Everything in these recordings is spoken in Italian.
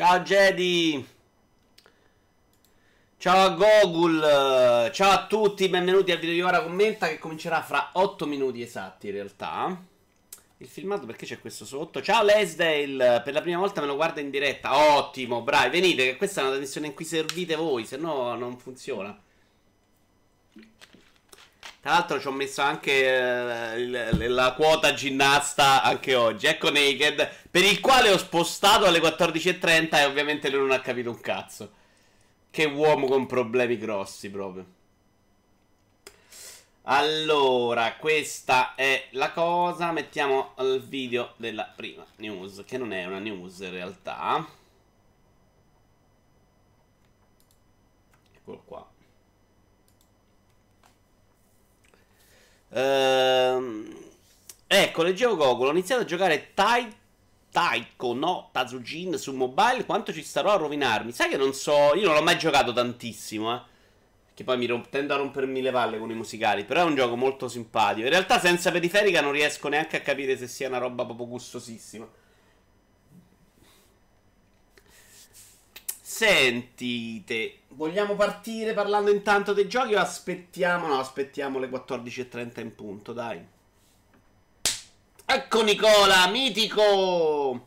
Ciao Jedi. Ciao a Gogul. Ciao a tutti, benvenuti al video di ora commenta che comincerà fra 8 minuti esatti in realtà. Il filmato perché c'è questo sotto? Ciao Lesdale, per la prima volta me lo guarda in diretta. Ottimo, bravi, venite che questa è una trasmissione in cui servite voi, se no non funziona. Tra l'altro ci ho messo anche eh, la quota ginnasta anche oggi. Ecco Naked, per il quale ho spostato alle 14.30 e ovviamente lui non ha capito un cazzo. Che uomo con problemi grossi proprio. Allora, questa è la cosa. Mettiamo il video della prima news, che non è una news in realtà. Eccolo qua. Ehm, ecco, leggevo Google, ho iniziato a giocare Tai Taiko no Tazujin su mobile, quanto ci starò a rovinarmi? Sai che non so, io non l'ho mai giocato tantissimo, eh. Che poi mi romp- tendo a rompermi le palle con i musicali, però è un gioco molto simpatico. In realtà senza periferica non riesco neanche a capire se sia una roba proprio gustosissima. Sentite, vogliamo partire parlando intanto dei giochi o aspettiamo? No, aspettiamo le 14.30 in punto, dai. Ecco Nicola, mitico!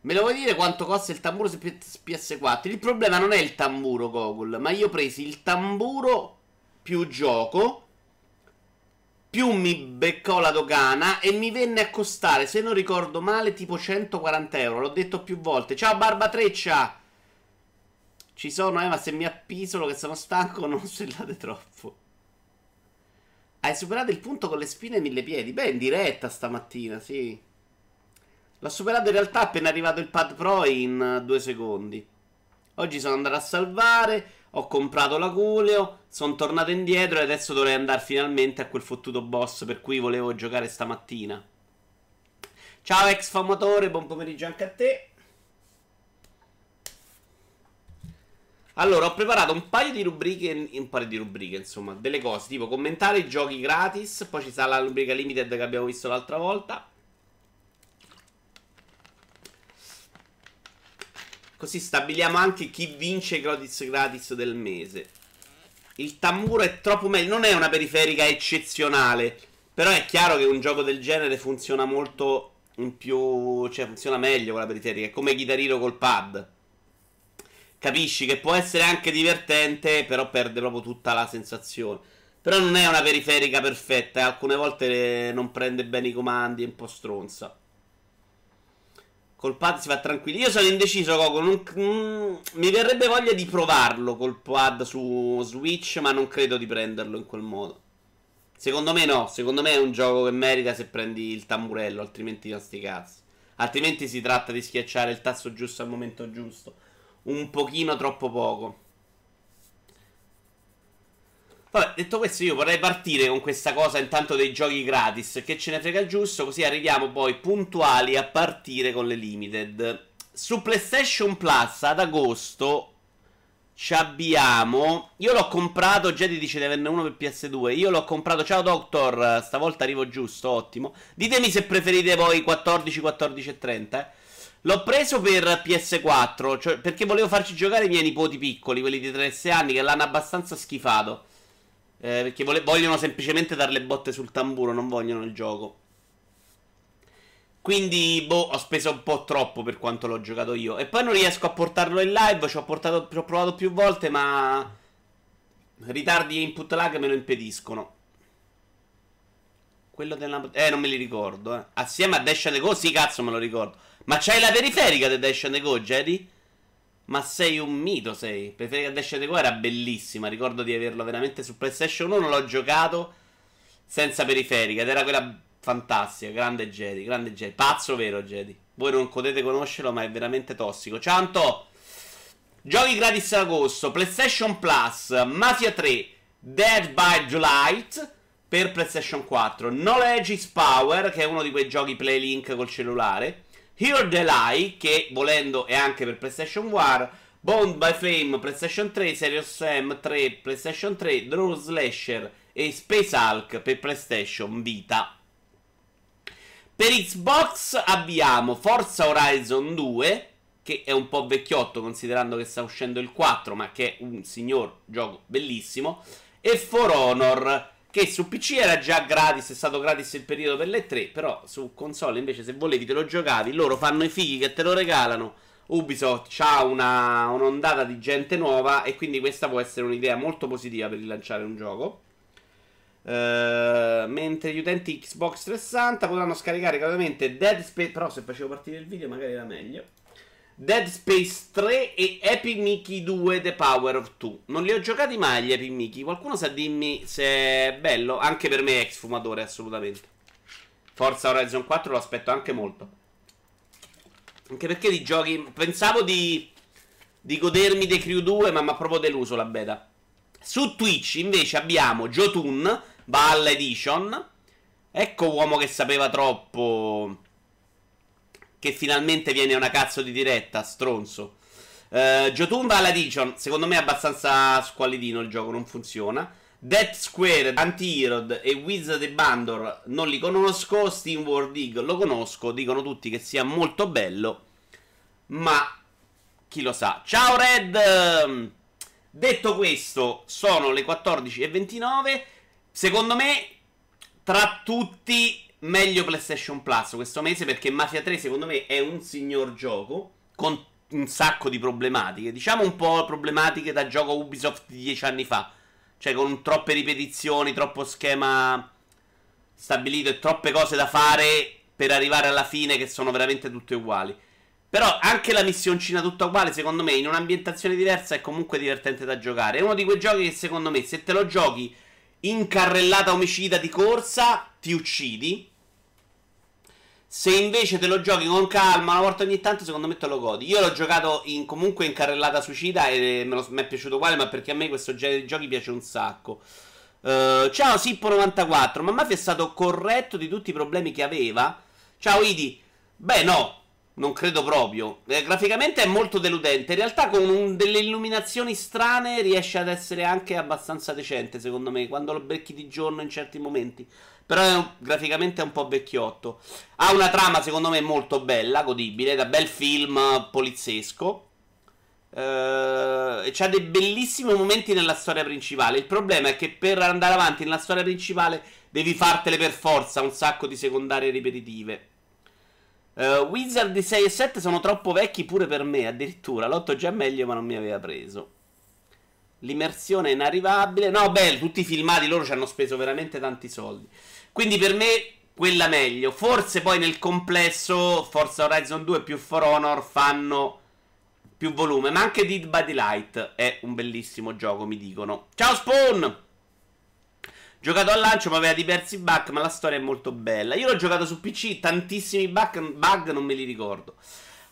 Me lo vuoi dire quanto costa il tamburo su PS4? Il problema non è il tamburo, Google, ma io ho preso il tamburo più gioco più mi beccò la dogana e mi venne a costare, se non ricordo male, tipo 140 euro. L'ho detto più volte. Ciao Barbatreccia! Ci sono, eh, ma se mi appisolo che sono stanco non strillate troppo. Hai superato il punto con le spine e mille piedi? Beh, in diretta stamattina, sì. L'ho superato in realtà appena arrivato il pad pro in due secondi. Oggi sono andato a salvare ho comprato l'Aculeo, sono tornato indietro e adesso dovrei andare finalmente a quel fottuto boss per cui volevo giocare stamattina. Ciao ex famatore, buon pomeriggio anche a te. Allora, ho preparato un paio di rubriche, un paio di rubriche, insomma, delle cose, tipo commentare i giochi gratis, poi ci sarà la rubrica limited che abbiamo visto l'altra volta. Così stabiliamo anche chi vince i gratis gratis del mese. Il tamburo è troppo meglio. Non è una periferica eccezionale. Però è chiaro che un gioco del genere funziona molto in più. Cioè, funziona meglio con la periferica. È come chitarrino col pad. Capisci che può essere anche divertente, però perde proprio tutta la sensazione. Però non è una periferica perfetta. E alcune volte non prende bene i comandi, è un po' stronza. Col pad si fa tranquillo. Io sono indeciso, Coco. Non, mm, mi verrebbe voglia di provarlo col pad su Switch, ma non credo di prenderlo in quel modo. Secondo me no. Secondo me è un gioco che merita se prendi il tamburello, altrimenti non sti cazzi. Altrimenti si tratta di schiacciare il tasto giusto al momento giusto. Un pochino troppo poco. Vabbè, detto questo, io vorrei partire con questa cosa intanto dei giochi gratis, che ce ne frega giusto, così arriviamo poi puntuali a partire con le limited. Su PlayStation Plus ad agosto ci abbiamo. Io l'ho comprato. Jedi dice di averne uno per PS2. Io l'ho comprato. Ciao Doctor. Stavolta arrivo giusto. Ottimo. Ditemi se preferite poi 14, 14 e 30. Eh. L'ho preso per PS4. Cioè perché volevo farci giocare i miei nipoti piccoli, quelli di 3 anni, che l'hanno abbastanza schifato. Eh, perché vole- vogliono semplicemente dare le botte sul tamburo, non vogliono il gioco. Quindi, boh, ho speso un po' troppo per quanto l'ho giocato io. E poi non riesco a portarlo in live. Ci ho, portato, ci ho provato più volte, ma. Ritardi e input lag me lo impediscono. Quello della. Eh, non me li ricordo, eh. Assieme a Dash and Go, sì, cazzo, me lo ricordo. Ma c'hai la periferica del Dash and Go, Jedi? Ma sei un mito, sei. Preferi che Dash Go era bellissima. Ricordo di averlo veramente su PlayStation 1. L'ho giocato senza periferica. Ed era quella fantastica. Grande Jedi. Grande Jedi. Pazzo vero, Jedi. Voi non potete conoscerlo, ma è veramente tossico. Ciao Giochi gratis agosto. PlayStation Plus. Mafia 3. Dead by Daylight. Per PlayStation 4. Knowledge is Power. Che è uno di quei giochi Playlink col cellulare. Here the Lie, che volendo è anche per PlayStation War, Bond by Flame PlayStation 3, Serious Sam 3 PlayStation 3, Draw Slasher e Space Hulk per PlayStation Vita. Per Xbox abbiamo Forza Horizon 2, che è un po' vecchiotto considerando che sta uscendo il 4, ma che è un signor gioco bellissimo, e For Honor, che su PC era già gratis, è stato gratis il periodo per le 3, però su console invece se volevi te lo giocavi, loro fanno i fighi che te lo regalano, Ubisoft ha una, un'ondata di gente nuova e quindi questa può essere un'idea molto positiva per rilanciare un gioco. Uh, mentre gli utenti Xbox 360 potranno scaricare gratuitamente Dead Space. Però se facevo partire il video magari era meglio. Dead Space 3 e Epic Mickey 2 The Power of 2. Non li ho giocati mai gli Epic Mickey. Qualcuno sa dimmi se è bello? Anche per me è ex fumatore, assolutamente. Forza Horizon 4 lo aspetto anche molto. Anche perché di giochi. Pensavo di, di godermi The Crew 2, ma mi ha proprio deluso la beta. Su Twitch invece abbiamo Jotun Ball Edition. Ecco uomo che sapeva troppo. Che finalmente viene una cazzo di diretta, stronzo. Uh, Jotun Ball Edition, secondo me è abbastanza squalidino il gioco, non funziona. Death Square, Anti-Herod e Wizard the Bandor non li conosco. Steam World Eagle lo conosco. Dicono tutti che sia molto bello. Ma chi lo sa. Ciao Red! Detto questo, sono le 14.29. Secondo me, tra tutti, meglio PlayStation Plus questo mese perché Mafia 3 secondo me è un signor gioco con un sacco di problematiche. Diciamo un po' problematiche da gioco Ubisoft di dieci anni fa. Cioè con troppe ripetizioni, troppo schema stabilito e troppe cose da fare per arrivare alla fine che sono veramente tutte uguali. Però anche la missioncina tutta uguale, secondo me, in un'ambientazione diversa è comunque divertente da giocare. È uno di quei giochi che secondo me, se te lo giochi in carrellata omicida di corsa, ti uccidi. Se invece te lo giochi con calma, una volta ogni tanto, secondo me te lo godi. Io l'ho giocato in, comunque in carrellata suicida e mi è piaciuto uguale, ma perché a me questo genere di giochi piace un sacco. Uh, ciao Sippo94, ma Mafia è stato corretto di tutti i problemi che aveva? Ciao Idi. Beh no, non credo proprio. Eh, graficamente è molto deludente. In realtà, con un, delle illuminazioni strane, riesce ad essere anche abbastanza decente, secondo me, quando lo becchi di giorno in certi momenti. Però è un, graficamente è un po' vecchiotto. Ha una trama, secondo me, molto bella, godibile, da bel film poliziesco. Uh, c'ha dei bellissimi momenti nella storia principale. Il problema è che per andare avanti nella storia principale devi fartele per forza un sacco di secondarie ripetitive. Uh, Wizard di 6 e 7 sono troppo vecchi pure per me, addirittura. L'8 già meglio, ma non mi aveva preso. L'immersione è inarrivabile. No, beh, tutti i filmati loro ci hanno speso veramente tanti soldi. Quindi per me quella meglio. Forse poi nel complesso Forza Horizon 2 più For Honor fanno più volume. Ma anche Dead by Daylight è un bellissimo gioco, mi dicono. Ciao Spawn! Giocato al lancio, ma aveva diversi bug, ma la storia è molto bella. Io l'ho giocato su PC, tantissimi bug, bug non me li ricordo.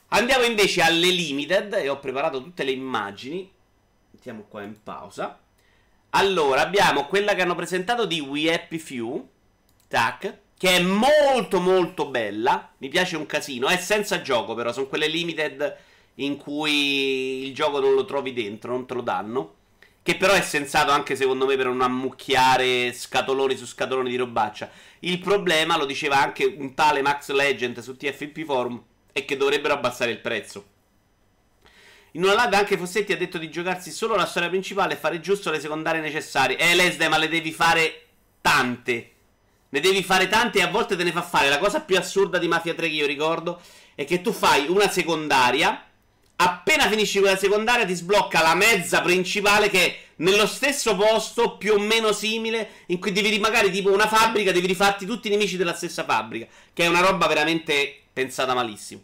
Andiamo invece alle limited e ho preparato tutte le immagini. Mettiamo qua in pausa. Allora, abbiamo quella che hanno presentato di We Happy Few, tac, che è molto molto bella, mi piace un casino, è senza gioco però, sono quelle limited in cui il gioco non lo trovi dentro, non te lo danno. Che però è sensato anche secondo me per non ammucchiare scatoloni su scatoloni di robaccia. Il problema, lo diceva anche un tale Max Legend su TFP Forum, è che dovrebbero abbassare il prezzo. In una live anche Fossetti ha detto di giocarsi solo la storia principale e fare giusto le secondarie necessarie. Eh, Lesde, ma le devi fare tante. Ne devi fare tante e a volte te ne fa fare. La cosa più assurda di Mafia 3 che io ricordo è che tu fai una secondaria appena finisci quella secondaria ti sblocca la mezza principale che è nello stesso posto più o meno simile in cui devi magari tipo una fabbrica devi rifarti tutti i nemici della stessa fabbrica che è una roba veramente pensata malissimo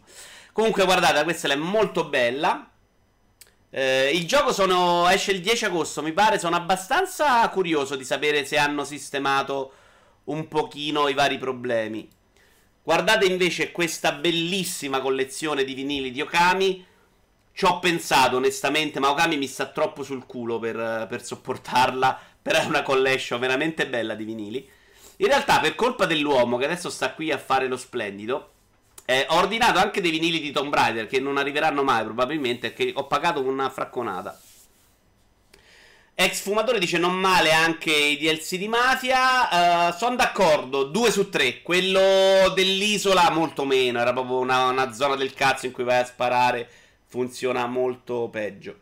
comunque guardate questa è molto bella eh, il gioco sono, esce il 10 agosto mi pare sono abbastanza curioso di sapere se hanno sistemato un pochino i vari problemi guardate invece questa bellissima collezione di vinili di Okami ci ho pensato onestamente, ma Okami mi sta troppo sul culo per, per sopportarla. Però è una collection veramente bella di vinili. In realtà, per colpa dell'uomo che adesso sta qui a fare lo splendido, eh, ho ordinato anche dei vinili di Tomb Raider che non arriveranno mai probabilmente, perché ho pagato una fracconata. Ex fumatore dice non male anche i DLC di Mafia. Uh, sono d'accordo, 2 su 3. Quello dell'isola molto meno, era proprio una, una zona del cazzo in cui vai a sparare funziona molto peggio.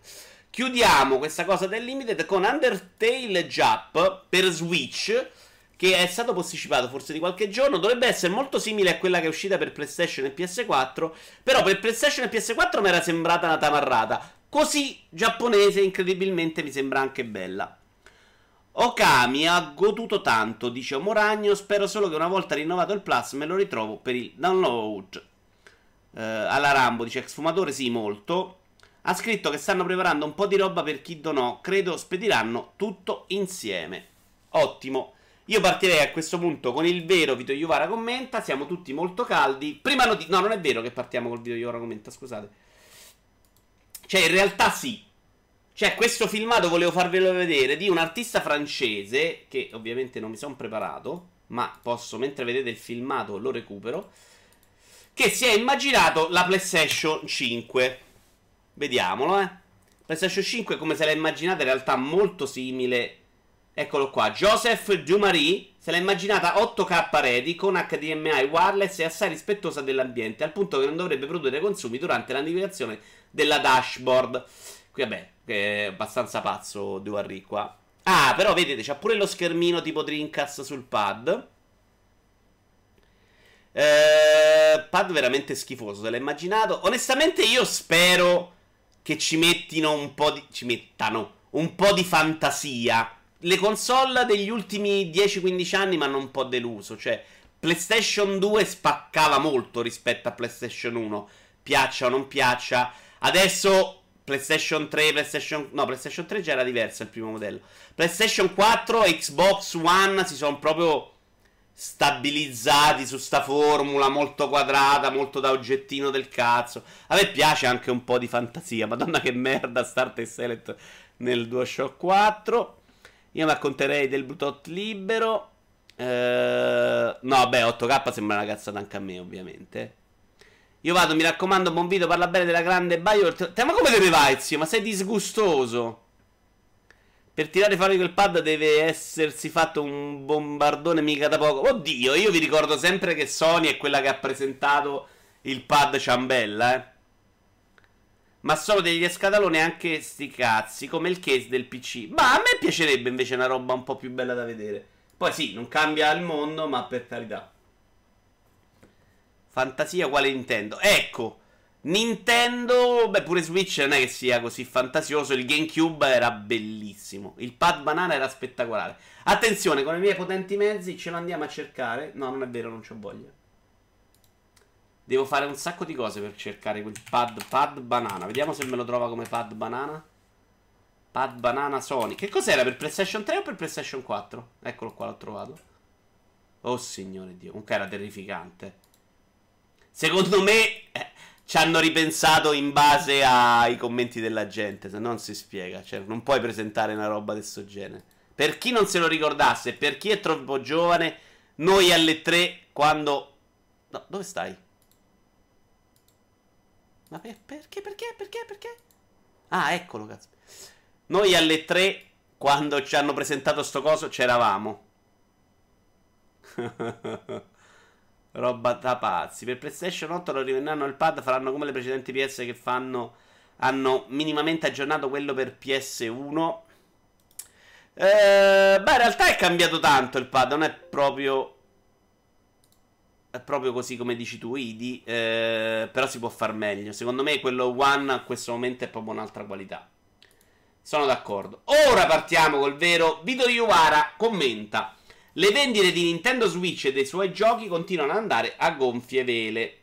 Chiudiamo questa cosa del limited con Undertale Jump per Switch che è stato posticipato forse di qualche giorno, dovrebbe essere molto simile a quella che è uscita per PlayStation e PS4, però per PlayStation e PS4 mi era sembrata una tamarrata. Così giapponese incredibilmente mi sembra anche bella. Okami ha goduto tanto, dice Moragno, spero solo che una volta rinnovato il Plus me lo ritrovo per il download. Uh, alla Rambo dice exfumatore sì molto. Ha scritto che stanno preparando un po' di roba per chi donò, credo spediranno tutto insieme. Ottimo. Io partirei a questo punto con il vero Vito Iovara commenta. Siamo tutti molto caldi. Prima notizia. No, non è vero che partiamo col Vito Iovara commenta, scusate. Cioè, in realtà sì. Cioè, questo filmato volevo farvelo vedere di un artista francese. Che ovviamente non mi sono preparato. Ma posso, mentre vedete il filmato, lo recupero. Che si è immaginato la PlayStation 5. Vediamolo, eh. PlayStation 5 come se l'ha immaginata in realtà molto simile Eccolo qua, Joseph Dumarie se l'ha immaginata 8K ready con HDMI wireless e assai rispettosa dell'ambiente, al punto che non dovrebbe produrre consumi durante la navigazione della dashboard. Qui vabbè, è abbastanza pazzo Dumarie qua. Ah, però vedete, c'ha pure lo schermino tipo Dreamcast sul pad. Eh, pad veramente schifoso, se l'ha immaginato. Onestamente io spero che ci mettino un po' di... ci mettano un po' di fantasia le console degli ultimi 10-15 anni mi hanno un po' deluso. Cioè, PlayStation 2 spaccava molto rispetto a PlayStation 1. Piaccia o non piaccia. Adesso PlayStation 3, PlayStation... No, PlayStation 3 già era diverso il primo modello. PlayStation 4 e Xbox One si sono proprio stabilizzati su sta formula molto quadrata, molto da oggettino del cazzo. A me piace anche un po' di fantasia. Madonna che merda Start e Select nel DualShock 4. Io mi racconterei del Bluetooth libero. Eh, no, beh, 8K sembra una cazzata anche a me, ovviamente. Io vado, mi raccomando, buon video, parla bene della grande Bioware. Ma come deve vai, zio? Ma sei disgustoso. Per tirare fuori quel pad deve essersi fatto un bombardone mica da poco. Oddio, io vi ricordo sempre che Sony è quella che ha presentato il pad ciambella, eh. Ma sono degli escadaloni anche sti cazzi, come il case del PC. Ma a me piacerebbe invece una roba un po' più bella da vedere. Poi sì, non cambia il mondo, ma per carità. Fantasia quale Nintendo? Ecco, Nintendo, beh pure Switch non è che sia così fantasioso, il GameCube era bellissimo, il pad banana era spettacolare. Attenzione, con i miei potenti mezzi ce lo andiamo a cercare. No, non è vero, non c'ho voglia. Devo fare un sacco di cose per cercare quel pad, pad banana. Vediamo se me lo trova come pad banana. Pad banana Sony. Che cos'era per PlayStation 3 o per PlayStation 4? Eccolo qua, l'ho trovato. Oh signore Dio, comunque era terrificante. Secondo me eh, ci hanno ripensato in base ai commenti della gente, se non si spiega. Cioè, non puoi presentare una roba del suo genere. Per chi non se lo ricordasse, per chi è troppo giovane, noi alle 3 quando... No, dove stai? Ma per, perché, perché, perché, perché? Ah, eccolo, cazzo. Noi alle 3, quando ci hanno presentato sto coso, c'eravamo. Roba da pazzi. Per PlayStation 8 lo rivenderanno il pad, faranno come le precedenti PS che fanno... Hanno minimamente aggiornato quello per PS1. Eh, beh, in realtà è cambiato tanto il pad, non è proprio proprio così come dici tu, Idi, eh, però si può far meglio. Secondo me quello One a questo momento è proprio un'altra qualità. Sono d'accordo. Ora partiamo col vero. Vito Iwara commenta. Le vendite di Nintendo Switch e dei suoi giochi continuano ad andare a gonfie vele.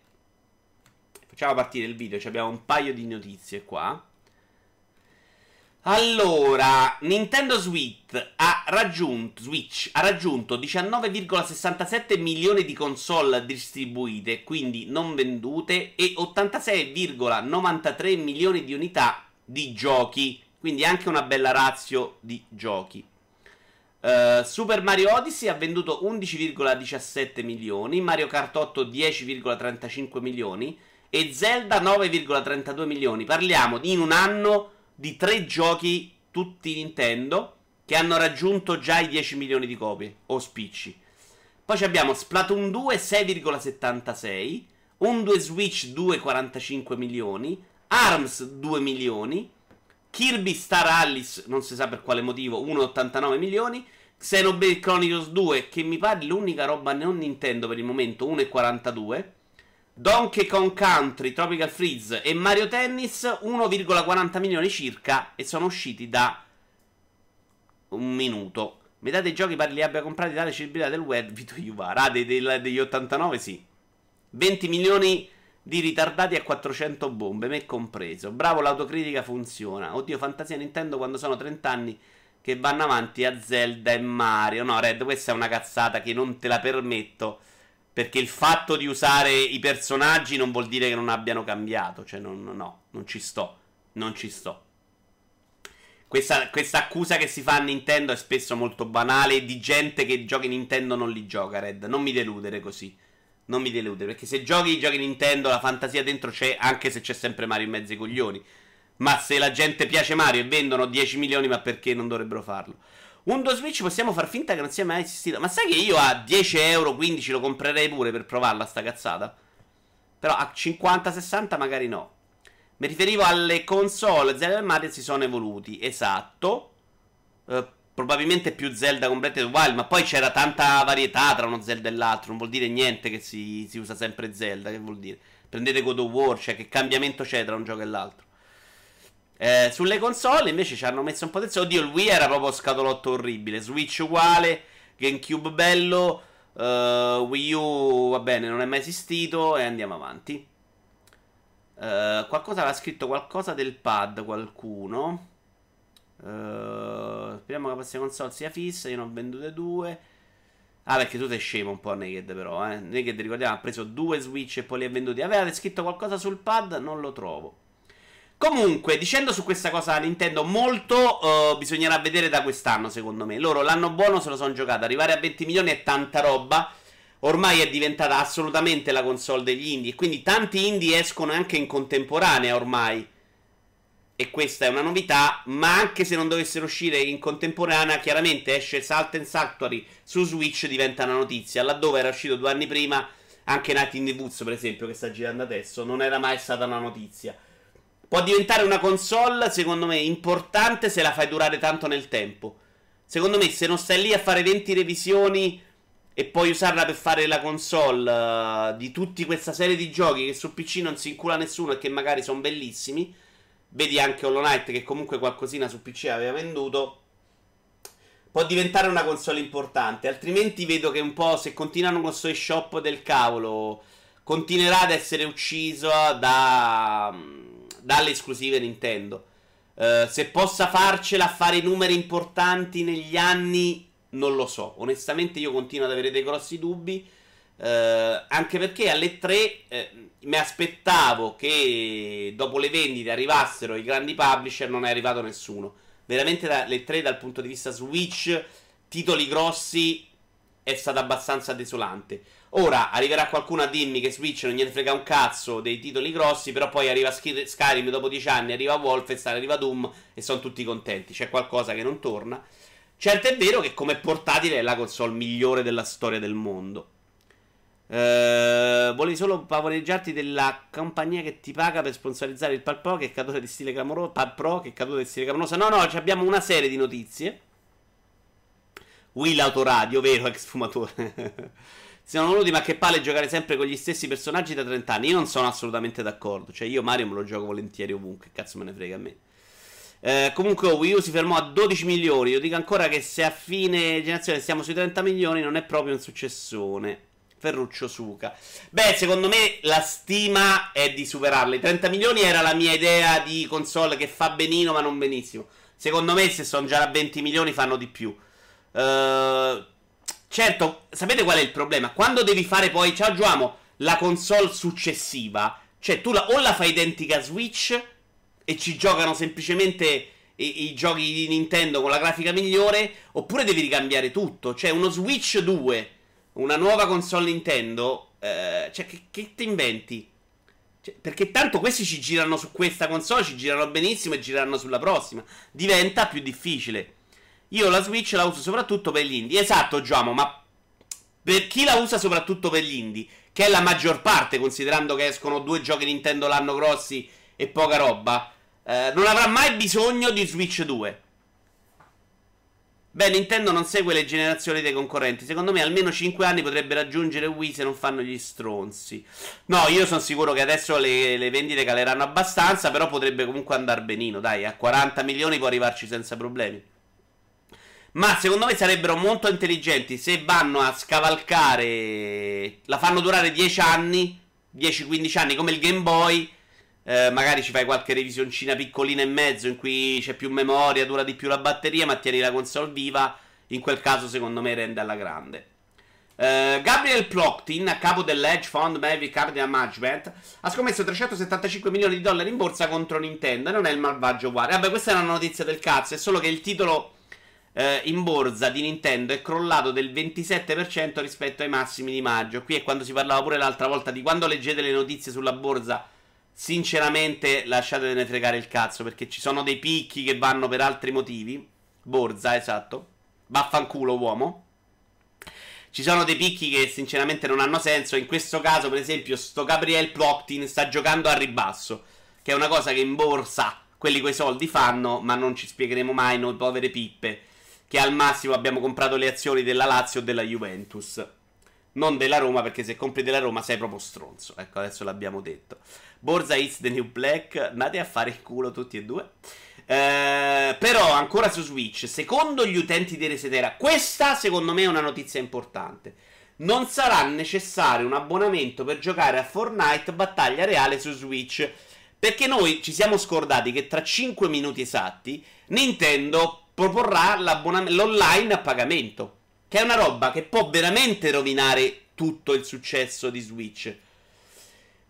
Facciamo partire il video, abbiamo un paio di notizie qua. Allora, Nintendo Switch ha raggiunto, Switch ha raggiunto 19,67 milioni di console distribuite, quindi non vendute, e 86,93 milioni di unità di giochi, quindi anche una bella razio di giochi. Uh, Super Mario Odyssey ha venduto 11,17 milioni, Mario Kart 8 10,35 milioni e Zelda 9,32 milioni. Parliamo in un anno di tre giochi, tutti Nintendo, che hanno raggiunto già i 10 milioni di copie o spicci. Poi abbiamo Splatoon 2 6,76, un 2 Switch 2,45 milioni, ARMS 2 milioni. Kirby Star Alice, non si sa per quale motivo, 1,89 milioni. Xenoblade Chronicles 2, che mi pare l'unica roba non Nintendo per il momento, 1,42. Donkey Kong Country, Tropical Freeze e Mario Tennis 1,40 milioni circa e sono usciti da un minuto. Metà dei giochi pare li abbia comprati dalle celebrità del web Vito Juvara. Ah, degli 89 sì. 20 milioni di ritardati a 400 bombe, me compreso. Bravo, l'autocritica funziona. Oddio, fantasia Nintendo quando sono 30 anni che vanno avanti a Zelda e Mario. No, Red, questa è una cazzata che non te la permetto perché il fatto di usare i personaggi non vuol dire che non abbiano cambiato. Cioè, non, no, non ci sto. Non ci sto. Questa, questa, accusa che si fa a Nintendo è spesso molto banale. Di gente che giochi Nintendo non li gioca, Red. Non mi deludere così. Non mi deludere. Perché se giochi giochi Nintendo, la fantasia dentro c'è, anche se c'è sempre Mario in mezzo ai coglioni. Ma se la gente piace Mario e vendono 10 milioni, ma perché non dovrebbero farlo? 2 Switch possiamo far finta che non sia mai esistito. Ma sai che io a 10 euro, 15 lo comprerei pure per provarla sta cazzata? Però a 50-60 magari no. Mi riferivo alle console Zelda e Mario si sono evoluti. Esatto. Eh, probabilmente più Zelda con Breath of the Wild. Ma poi c'era tanta varietà tra uno Zelda e l'altro. Non vuol dire niente che si, si usa sempre Zelda. Che vuol dire? Prendete God of War, cioè che cambiamento c'è tra un gioco e l'altro. Eh, sulle console invece ci hanno messo un po' di Oddio, il Wii era proprio scatolotto orribile. Switch uguale, GameCube bello, uh, Wii U va bene, non è mai esistito e andiamo avanti. Uh, qualcosa aveva scritto qualcosa del pad qualcuno. Uh, speriamo che la prossima console sia fissa. Io ne ho vendute due. Ah, perché tu sei scemo un po', Naked, però. Eh. Naked, ricordiamo, ha preso due Switch e poi li ha venduti. Avevate scritto qualcosa sul pad? Non lo trovo. Comunque, dicendo su questa cosa Nintendo, molto uh, bisognerà vedere da quest'anno, secondo me. Loro l'anno buono se lo sono giocato. Arrivare a 20 milioni è tanta roba. Ormai è diventata assolutamente la console degli indie. Quindi tanti indie escono anche in contemporanea ormai. E questa è una novità. Ma anche se non dovessero uscire in contemporanea, chiaramente esce Salt and Sanctuary su Switch, diventa una notizia. Laddove era uscito due anni prima, anche Night in the Woods, per esempio, che sta girando adesso, non era mai stata una notizia. Può diventare una console, secondo me, importante se la fai durare tanto nel tempo. Secondo me, se non stai lì a fare 20 revisioni e poi usarla per fare la console uh, di tutta questa serie di giochi che su PC non si incula nessuno e che magari sono bellissimi. Vedi anche Hollow Knight che comunque qualcosina su PC aveva venduto. Può diventare una console importante. Altrimenti vedo che un po' se continuano con questo shop del cavolo continuerà ad essere ucciso da dalle esclusive Nintendo. Uh, se possa farcela a fare numeri importanti negli anni, non lo so. Onestamente, io continuo ad avere dei grossi dubbi. Uh, anche perché alle 3 eh, mi aspettavo che dopo le vendite arrivassero i grandi publisher, non è arrivato nessuno. Veramente alle 3 dal punto di vista Switch, titoli grossi, è stata abbastanza desolante. Ora arriverà qualcuno a dirmi che Switch non gliene frega un cazzo dei titoli grossi, però poi arriva Skyrim dopo 10 anni, arriva Wolfenstein, arriva Doom e sono tutti contenti. C'è qualcosa che non torna. Certo è vero che come portatile è la console migliore della storia del mondo. Uh, volevi solo pavoreggiarti della compagnia che ti paga per sponsorizzare il Pal Pro che è caduta di stile clamoroso. Pal Pro che è caduta di stile clamoroso. No, no, abbiamo una serie di notizie. Will Autoradio, vero, ex fumatore. siano venuti, ma che palle giocare sempre con gli stessi personaggi da 30 anni. Io non sono assolutamente d'accordo. Cioè, io Mario me lo gioco volentieri ovunque. Cazzo me ne frega a me. Eh, comunque, Wii U si fermò a 12 milioni. Io dico ancora che se a fine generazione stiamo sui 30 milioni, non è proprio un successone. Ferruccio Suca. Beh, secondo me la stima è di superarla. I 30 milioni era la mia idea di console che fa benino, ma non benissimo. Secondo me, se sono già a 20 milioni, fanno di più. Uh, Certo, sapete qual è il problema? Quando devi fare poi, ciao Giuamo, la console successiva, cioè tu la, o la fai identica a Switch e ci giocano semplicemente i, i, giochi di Nintendo con la grafica migliore, oppure devi ricambiare tutto. Cioè uno Switch 2, una nuova console Nintendo, eh, cioè che, che ti inventi? Cioè, perché tanto questi ci girano su questa console, ci girano benissimo e gireranno sulla prossima. Diventa più difficile. Io la Switch la uso soprattutto per gli indie. Esatto, Giamo, ma per chi la usa soprattutto per gli indie, che è la maggior parte, considerando che escono due giochi Nintendo l'anno grossi e poca roba, eh, non avrà mai bisogno di Switch 2. Beh, Nintendo non segue le generazioni dei concorrenti. Secondo me almeno 5 anni potrebbe raggiungere Wii se non fanno gli stronzi. No, io sono sicuro che adesso le, le vendite caleranno abbastanza, però potrebbe comunque andare benino. Dai, a 40 milioni può arrivarci senza problemi. Ma secondo me sarebbero molto intelligenti se vanno a scavalcare. La fanno durare 10 anni, 10-15 anni come il Game Boy eh, magari ci fai qualche revisioncina piccolina in mezzo in cui c'è più memoria, dura di più la batteria, ma tieni la console viva. In quel caso, secondo me, rende alla grande. Uh, Gabriel Ploktin, a capo dell'Edge Fund Mavic Capital Management, ha scommesso 375 milioni di dollari in borsa contro Nintendo. E non è il malvagio uguale. Vabbè, questa è una notizia del cazzo. È solo che il titolo uh, in borsa di Nintendo è crollato del 27% rispetto ai massimi di maggio. Qui è quando si parlava pure l'altra volta di quando leggete le notizie sulla borsa Sinceramente, lasciatevene fregare il cazzo. Perché ci sono dei picchi che vanno per altri motivi. Borza, esatto. Vaffanculo, uomo. Ci sono dei picchi che sinceramente non hanno senso. In questo caso, per esempio, sto Gabriel Ploctin sta giocando a ribasso. Che è una cosa che in borsa quelli coi soldi fanno, ma non ci spiegheremo mai noi povere pippe. Che al massimo abbiamo comprato le azioni della Lazio o della Juventus. Non della Roma, perché se compri della Roma sei proprio stronzo. Ecco, adesso l'abbiamo detto. Borza is the new black. Andate a fare il culo tutti e due. Eh, però ancora su Switch, secondo gli utenti di Resetera, questa secondo me è una notizia importante. Non sarà necessario un abbonamento per giocare a Fortnite battaglia reale su Switch. Perché noi ci siamo scordati che tra 5 minuti esatti Nintendo proporrà l'online a pagamento. Che è una roba che può veramente rovinare tutto il successo di Switch.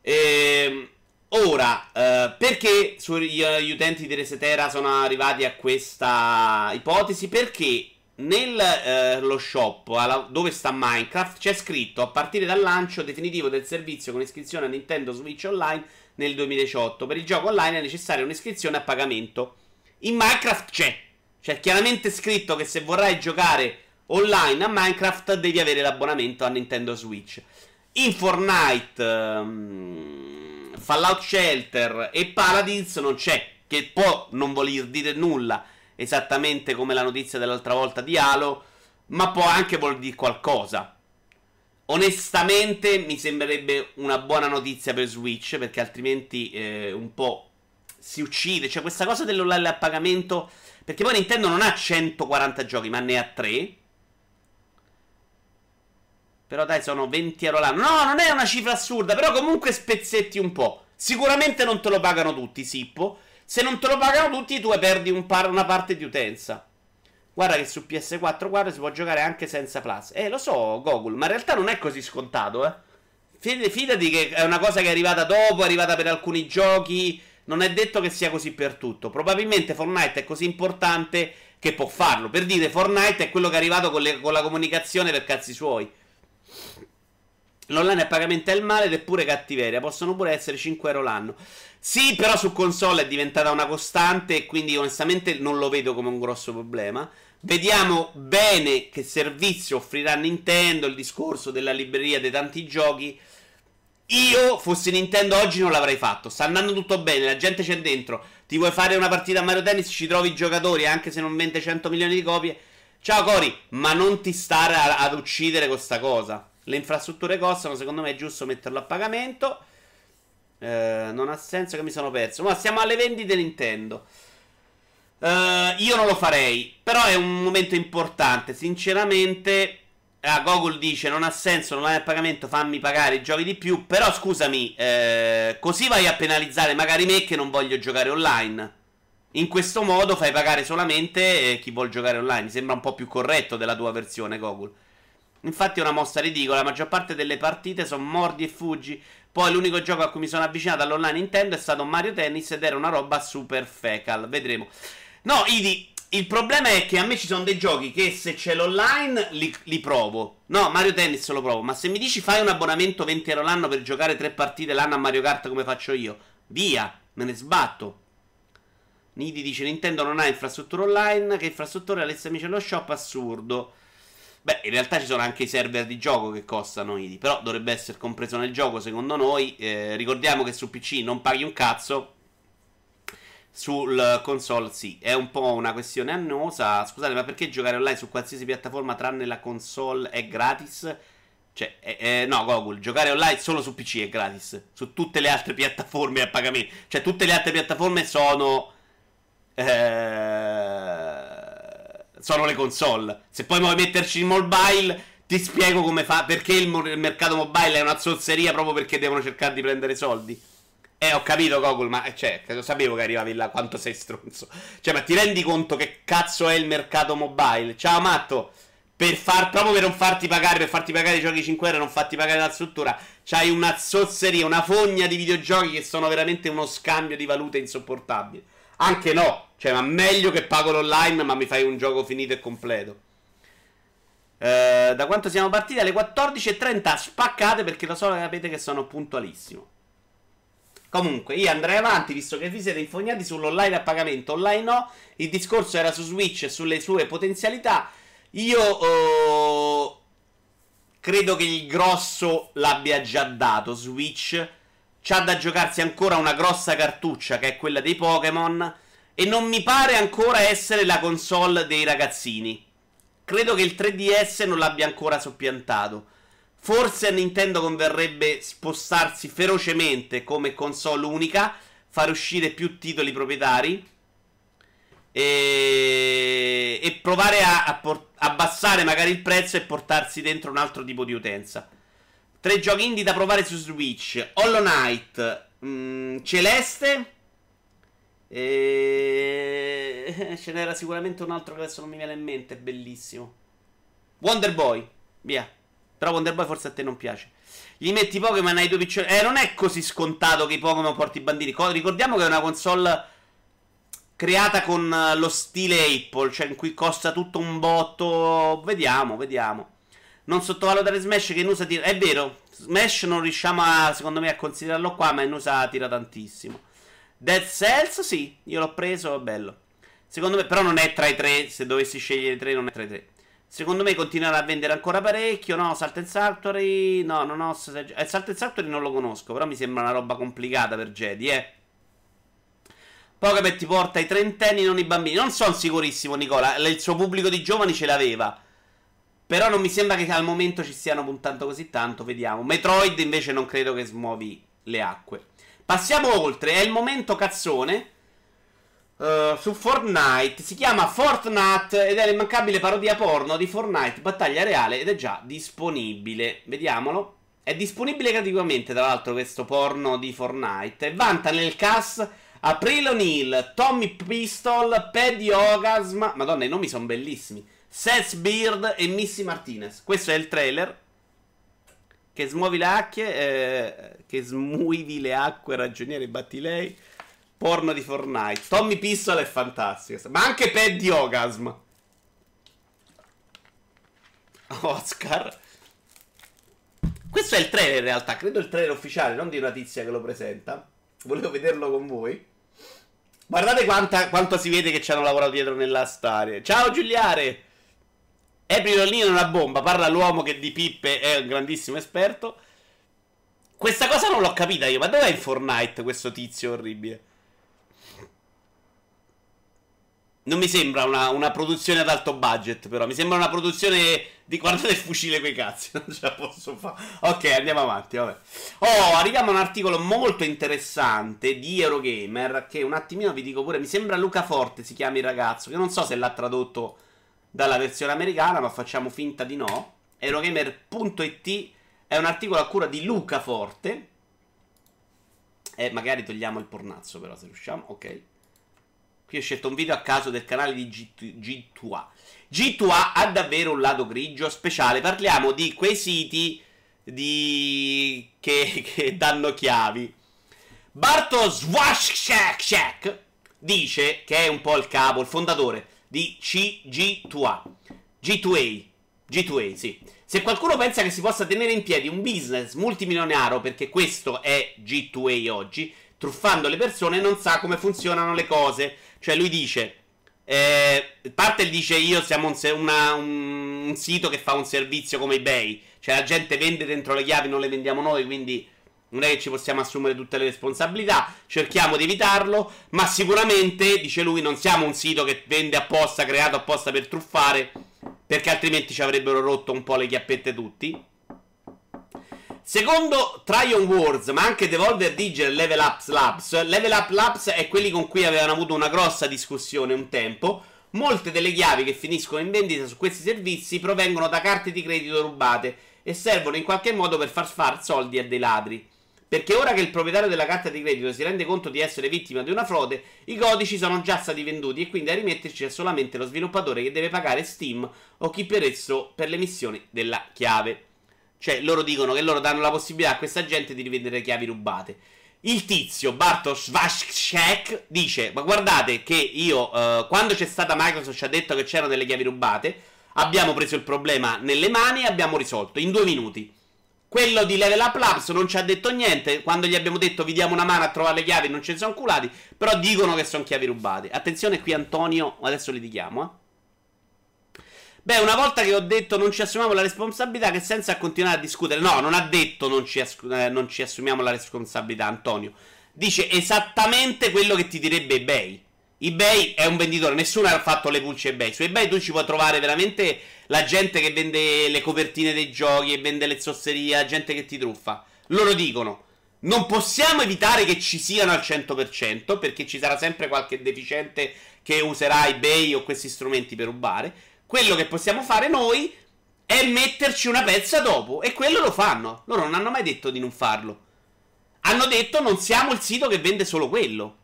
Ehm. Ora, eh, perché gli utenti di Resetera sono arrivati a questa ipotesi? Perché nello eh, shop alla, dove sta Minecraft c'è scritto a partire dal lancio definitivo del servizio con iscrizione a Nintendo Switch Online nel 2018. Per il gioco online è necessaria un'iscrizione a pagamento. In Minecraft c'è. C'è chiaramente scritto che se vorrai giocare online a Minecraft devi avere l'abbonamento a Nintendo Switch. In Fortnite... Um, Fallout Shelter e Paladins non c'è, che può non voler dire nulla, esattamente come la notizia dell'altra volta di Halo, ma può anche voler dire qualcosa. Onestamente mi sembrerebbe una buona notizia per Switch, perché altrimenti eh, un po' si uccide. Cioè questa cosa dell'online a pagamento, perché poi Nintendo non ha 140 giochi, ma ne ha 3. Però dai, sono 20 euro l'anno. No, non è una cifra assurda, però comunque spezzetti un po'. Sicuramente non te lo pagano tutti, Sippo. Se non te lo pagano tutti, tu perdi un par- una parte di utenza. Guarda che su PS4 guarda, si può giocare anche senza Plus. Eh, lo so, Gogol, ma in realtà non è così scontato, eh. Fidati che è una cosa che è arrivata dopo, è arrivata per alcuni giochi. Non è detto che sia così per tutto. Probabilmente Fortnite è così importante che può farlo. Per dire, Fortnite è quello che è arrivato con, le, con la comunicazione per cazzi suoi. L'online a pagamento è il male ed è pure cattiveria. Possono pure essere 5 euro l'anno. Sì, però su console è diventata una costante e quindi onestamente non lo vedo come un grosso problema. Vediamo bene che servizio offrirà Nintendo, il discorso della libreria dei tanti giochi. Io, fossi Nintendo oggi, non l'avrei fatto. Sta andando tutto bene, la gente c'è dentro. Ti vuoi fare una partita a Mario Tennis, ci trovi i giocatori, anche se non vende 100 milioni di copie. Ciao Cori, ma non ti stare a, ad uccidere questa cosa. Le infrastrutture costano, secondo me è giusto metterlo a pagamento. Eh, non ha senso che mi sono perso. Ma siamo alle vendite Nintendo. Eh, io non lo farei, però è un momento importante. Sinceramente, ah, Google dice non ha senso, non hai a pagamento, fammi pagare i giochi di più. Però scusami, eh, così vai a penalizzare magari me che non voglio giocare online. In questo modo fai pagare solamente eh, chi vuole giocare online. Mi sembra un po' più corretto della tua versione, Google. Infatti è una mossa ridicola, la maggior parte delle partite sono mordi e fuggi. Poi l'unico gioco a cui mi sono avvicinato all'online Nintendo è stato Mario Tennis ed era una roba super fecal. Vedremo. No, Idi, il problema è che a me ci sono dei giochi che se c'è l'online li, li, provo. No, Mario Tennis lo provo. Ma se mi dici fai un abbonamento 20 euro l'anno per giocare tre partite l'anno a Mario Kart come faccio io, via, me ne sbatto. Nidi dice Nintendo non ha infrastruttura online. Che infrastruttura Alessia amici allo shop? Assurdo. Beh, in realtà ci sono anche i server di gioco che costano IDI, però dovrebbe essere compreso nel gioco secondo noi. Eh, ricordiamo che su PC non paghi un cazzo, sul console sì, è un po' una questione annosa. Scusate, ma perché giocare online su qualsiasi piattaforma tranne la console è gratis? Cioè, eh, eh, no, Google, giocare online solo su PC è gratis. Su tutte le altre piattaforme è a pagamento. Cioè, tutte le altre piattaforme sono. Eh, sono le console. Se poi vuoi metterci il mobile, ti spiego come fa. Perché il, il mercato mobile è una zozzeria proprio perché devono cercare di prendere soldi. Eh, ho capito, Google, ma eh, cioè, lo sapevo che arrivavi là quanto sei stronzo. Cioè, ma ti rendi conto che cazzo è il mercato mobile? Ciao, matto per far, proprio per non farti pagare, per farti pagare i giochi 5 euro non farti pagare la struttura, c'hai una zozzeria, una fogna di videogiochi che sono veramente uno scambio di valute insopportabile. Anche no, cioè, ma meglio che pago l'online, ma mi fai un gioco finito e completo. Eh, da quanto siamo partiti? Alle 14.30 spaccate perché lo so che sapete che sono puntualissimo. Comunque, io andrei avanti, visto che vi siete infognati sull'online a pagamento. Online no, il discorso era su Switch e sulle sue potenzialità. Io oh, credo che il grosso l'abbia già dato Switch. C'ha da giocarsi ancora una grossa cartuccia che è quella dei Pokémon. E non mi pare ancora essere la console dei ragazzini. Credo che il 3DS non l'abbia ancora soppiantato. Forse a Nintendo converrebbe spostarsi ferocemente come console unica, far uscire più titoli proprietari e, e provare a, a por- abbassare magari il prezzo e portarsi dentro un altro tipo di utenza. Tre giochi indie da provare su Switch: Hollow Knight, mm, Celeste. E... Ce n'era sicuramente un altro che adesso non mi viene in mente. Bellissimo. Wonder Boy. Via. Però Wonder Boy forse a te non piace. Gli metti Pokémon ai due piccioni. Eh, non è così scontato che i Pokémon porti i bambini. Ricordiamo che è una console creata con eh, lo stile Apple, cioè in cui costa tutto un botto. Vediamo, vediamo. Non sottovalutare Smash che in USA tira. È vero, Smash non riusciamo a, secondo me a considerarlo qua, ma in USA tira tantissimo. Dead Cells, sì, io l'ho preso, bello. Secondo me, però non è tra i tre, se dovessi scegliere tre, non è tra i tre. Secondo me continuerà a vendere ancora parecchio. No, Salt and Factory. No, non ho. Eh, Salt and Factory non lo conosco. Però mi sembra una roba complicata per Jedi, eh. Pokémon ti porta i trentenni, non i bambini. Non sono sicurissimo, Nicola. Il suo pubblico di giovani ce l'aveva. Però non mi sembra che al momento ci stiano puntando così tanto. Vediamo. Metroid invece non credo che smuovi le acque. Passiamo oltre. È il momento cazzone. Uh, su Fortnite si chiama Fortnite ed è l'immancabile parodia porno di Fortnite Battaglia Reale ed è già disponibile. Vediamolo. È disponibile gratuitamente, tra l'altro, questo porno di Fortnite. Vanta nel cast April O'Neil, Tommy Pistol, Paddy Orgasm. Madonna, i nomi sono bellissimi. Seth Beard e Missy Martinez. Questo è il trailer. Che smuovi le acque. Eh, che smuovi le acque, ragioniere, batti lei. Porno di Fortnite. Tommy Pistol è fantastico. Ma anche Paddy Orgasm. Oscar. Questo è il trailer in realtà. Credo il trailer ufficiale, non di una tizia che lo presenta. Volevo vederlo con voi. Guardate quanta, quanto si vede che ci hanno lavorato dietro nella storia. Ciao Giuliare! April O'Neil è una bomba. Parla l'uomo che di pippe è un grandissimo esperto. Questa cosa non l'ho capita io. Ma dov'è in Fortnite questo tizio orribile? Non mi sembra una, una, produzione ad alto budget, però. Mi sembra una produzione di. Guardate il fucile quei cazzi. Non ce la posso fare. Ok, andiamo avanti. Vabbè. Oh, arriviamo a un articolo molto interessante di Eurogamer. Che un attimino vi dico pure. Mi sembra Luca Forte si chiama il ragazzo. Che non so se l'ha tradotto dalla versione americana, ma facciamo finta di no. Eurogamer.it è un articolo a cura di Luca Forte. E magari togliamo il pornazzo, però, se riusciamo. Ok. Qui ho scelto un video a caso del canale di G2A. G2A ha davvero un lato grigio speciale. Parliamo di quei siti di... che, che danno chiavi. Bartosz Swashchak dice che è un po' il capo, il fondatore di CG2A. G2A. G2A, sì. Se qualcuno pensa che si possa tenere in piedi un business multimilionario, perché questo è G2A oggi, truffando le persone, non sa come funzionano le cose. Cioè lui dice, eh, parte dice io siamo un, una, un, un, sito che fa un servizio come eBay, cioè la gente vende dentro le chiavi, non le vendiamo noi, quindi non è che ci possiamo assumere tutte le responsabilità, cerchiamo di evitarlo, ma sicuramente, dice lui, non siamo un sito che vende apposta, creato apposta per truffare, perché altrimenti ci avrebbero rotto un po' le chiappette tutti. Secondo Tryon Wars, ma anche Devolver Digital Level Up Labs, Level Up Labs è quelli con cui avevano avuto una grossa discussione un tempo. Molte delle chiavi che finiscono in vendita su questi servizi provengono da carte di credito rubate e servono in qualche modo per far far soldi a dei ladri. Perché ora che il proprietario della carta di credito si rende conto di essere vittima di una frode, i codici sono già stati venduti e quindi a rimetterci è solamente lo sviluppatore che deve pagare Steam o chi per esso per l'emissione della chiave. Cioè, loro dicono che loro danno la possibilità a questa gente di rivendere chiavi rubate. Il tizio Bartosz Vashchek dice: Ma guardate che io, eh, quando c'è stata Microsoft, ci ha detto che c'erano delle chiavi rubate. Abbiamo preso il problema nelle mani e abbiamo risolto in due minuti. Quello di Level Up Labs non ci ha detto niente. Quando gli abbiamo detto vi diamo una mano a trovare le chiavi, non ne sono culati. Però dicono che sono chiavi rubate. Attenzione qui, Antonio. Adesso li dichiamo, eh. Beh, una volta che ho detto non ci assumiamo la responsabilità, che senza continuare a discutere. No, non ha detto non ci, as- eh, non ci assumiamo la responsabilità, Antonio. Dice esattamente quello che ti direbbe eBay. eBay è un venditore, nessuno ha fatto le pulce eBay. Su eBay tu ci puoi trovare veramente la gente che vende le copertine dei giochi e vende le zozzerie, la gente che ti truffa. Loro dicono: non possiamo evitare che ci siano al 100%, perché ci sarà sempre qualche deficiente che userà eBay o questi strumenti per rubare. Quello che possiamo fare noi è metterci una pezza dopo. E quello lo fanno. Loro non hanno mai detto di non farlo. Hanno detto non siamo il sito che vende solo quello.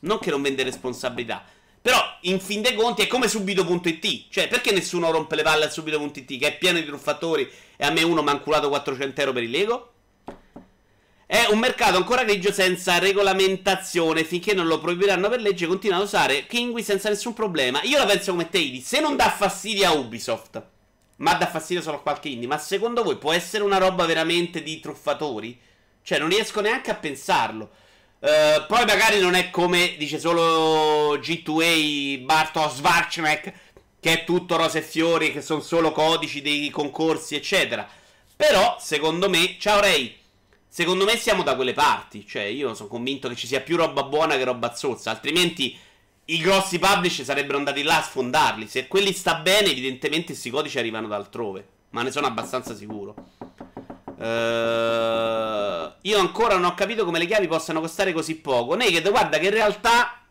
Non che non vende responsabilità. Però, in fin dei conti, è come subito.it. Cioè, perché nessuno rompe le palle a subito.it che è pieno di truffatori e a me uno mi ha inculato 400 euro per i Lego? È un mercato ancora grigio senza regolamentazione. Finché non lo proibiranno per legge, continua a usare Kingui senza nessun problema. Io la penso come te, Idi. Se non dà fastidio a Ubisoft, ma dà fastidio solo a qualche indie, ma secondo voi può essere una roba veramente di truffatori? Cioè, non riesco neanche a pensarlo. Uh, poi magari non è come dice solo G2A Bartos Svarchnek, che è tutto rose e fiori, che sono solo codici dei concorsi, eccetera. Però, secondo me, ciao Ray. Secondo me siamo da quelle parti. Cioè, io sono convinto che ci sia più roba buona che roba zozza. Altrimenti i grossi publisher sarebbero andati là a sfondarli. Se quelli sta bene, evidentemente questi codici arrivano da altrove. Ma ne sono abbastanza sicuro. Uh, io ancora non ho capito come le chiavi possano costare così poco. Naked, guarda che in realtà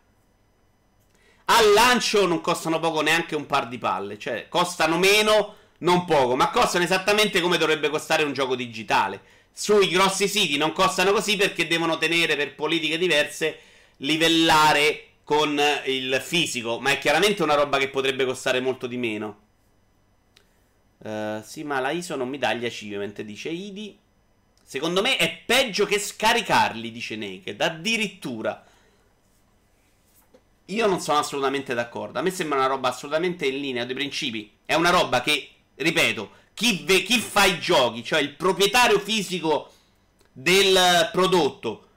al lancio non costano poco neanche un par di palle. Cioè, costano meno, non poco, ma costano esattamente come dovrebbe costare un gioco digitale sui grossi siti non costano così perché devono tenere per politiche diverse livellare con il fisico, ma è chiaramente una roba che potrebbe costare molto di meno. Uh, sì, ma la ISO non mi dà gli achievement, dice Idi. Secondo me è peggio che scaricarli, dice Naked, addirittura. Io non sono assolutamente d'accordo. A me sembra una roba assolutamente in linea dei principi. È una roba che, ripeto, chi, ve, chi fa i giochi, cioè il proprietario fisico del prodotto,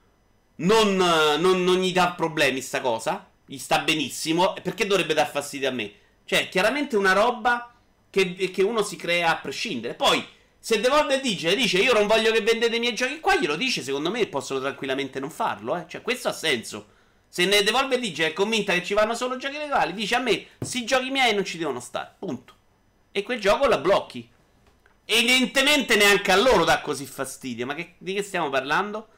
non, non, non gli dà problemi sta cosa, gli sta benissimo, perché dovrebbe dar fastidio a me? Cioè, chiaramente una roba che, che uno si crea a prescindere. Poi, se Devolver dice, dice io non voglio che vendete i miei giochi qua, glielo dice, secondo me possono tranquillamente non farlo, eh. Cioè, questo ha senso. Se ne Devolver dice è convinta che ci vanno solo giochi legali, dice a me, sti giochi miei non ci devono stare, punto. E quel gioco la blocchi. Evidentemente neanche a loro dà così fastidio. Ma che, di che stiamo parlando?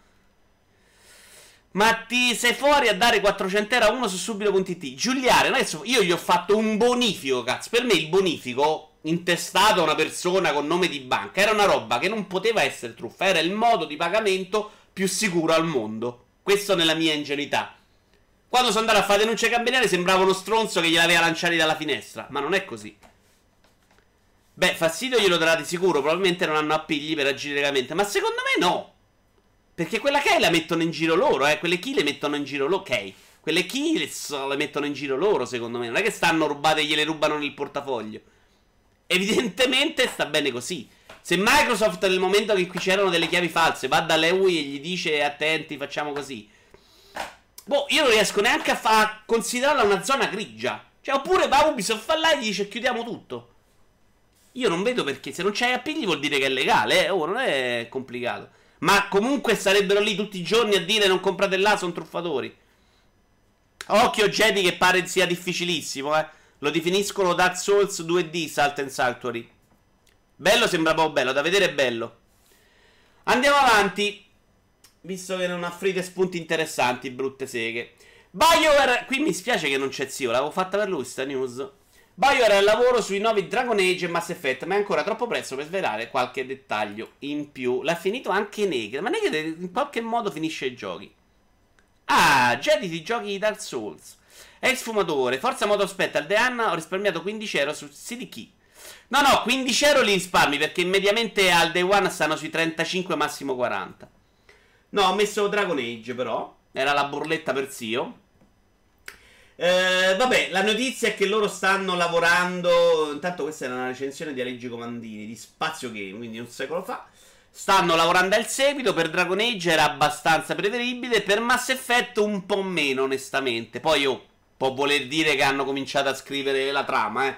Ma ti sei fuori a dare 400 euro a uno su subito.it. Giuliare, adesso io gli ho fatto un bonifico, cazzo. Per me il bonifico intestato a una persona con nome di banca era una roba che non poteva essere truffa. Era il modo di pagamento più sicuro al mondo. Questo nella mia ingenuità. Quando sono andato a fare denunce cambiariali sembrava uno stronzo che gliel'aveva lanciati dalla finestra. Ma non è così. Beh, fastidio glielo darà di sicuro. Probabilmente non hanno appigli per agire legalmente. Ma secondo me no. Perché quella key la mettono in giro loro, eh. Quelle key le mettono in giro loro. Ok. Quelle key le mettono in giro loro, secondo me. Non è che stanno rubate e gliele rubano nel portafoglio. Evidentemente sta bene così. Se Microsoft nel momento che qui c'erano delle chiavi false va dalle UI e gli dice attenti, facciamo così. Boh, io non riesco neanche a, fa- a considerarla una zona grigia. Cioè, oppure va Ubisoft fa là e gli dice chiudiamo tutto. Io non vedo perché se non c'hai appigli vuol dire che è legale, eh? oh, non è complicato. Ma comunque sarebbero lì tutti i giorni a dire non comprate là, sono truffatori. Occhio Jedi che pare sia difficilissimo, eh. Lo definiscono Dark Souls 2D, Salt and Saltuary. Bello sembra poco bello, da vedere è bello. Andiamo avanti. Visto che non offrite spunti interessanti, brutte seghe. BioWare, qui mi spiace che non c'è zio, l'avevo fatta per lui sta news. BioWare è al lavoro sui nuovi Dragon Age e Mass Effect, ma è ancora troppo presto per svelare qualche dettaglio in più. L'ha finito anche Naked, ma Naked in qualche modo finisce i giochi. Ah, Jedi ti giochi di Dark Souls. Ex fumatore, Forza Motorsport al Deanna, ho risparmiato 15 euro su CD Key. No, no, 15 euro li risparmi perché mediamente al day one stanno sui 35, massimo 40. No, ho messo Dragon Age però. Era la burletta per zio. Eh, vabbè, la notizia è che loro stanno lavorando. Intanto, questa era una recensione di Alleggi Comandini di Spazio Game, quindi un secolo fa. Stanno lavorando al seguito. Per Dragon Age era abbastanza preferibile. Per Mass Effect un po' meno, onestamente. Poi oh, può voler dire che hanno cominciato a scrivere la trama, eh.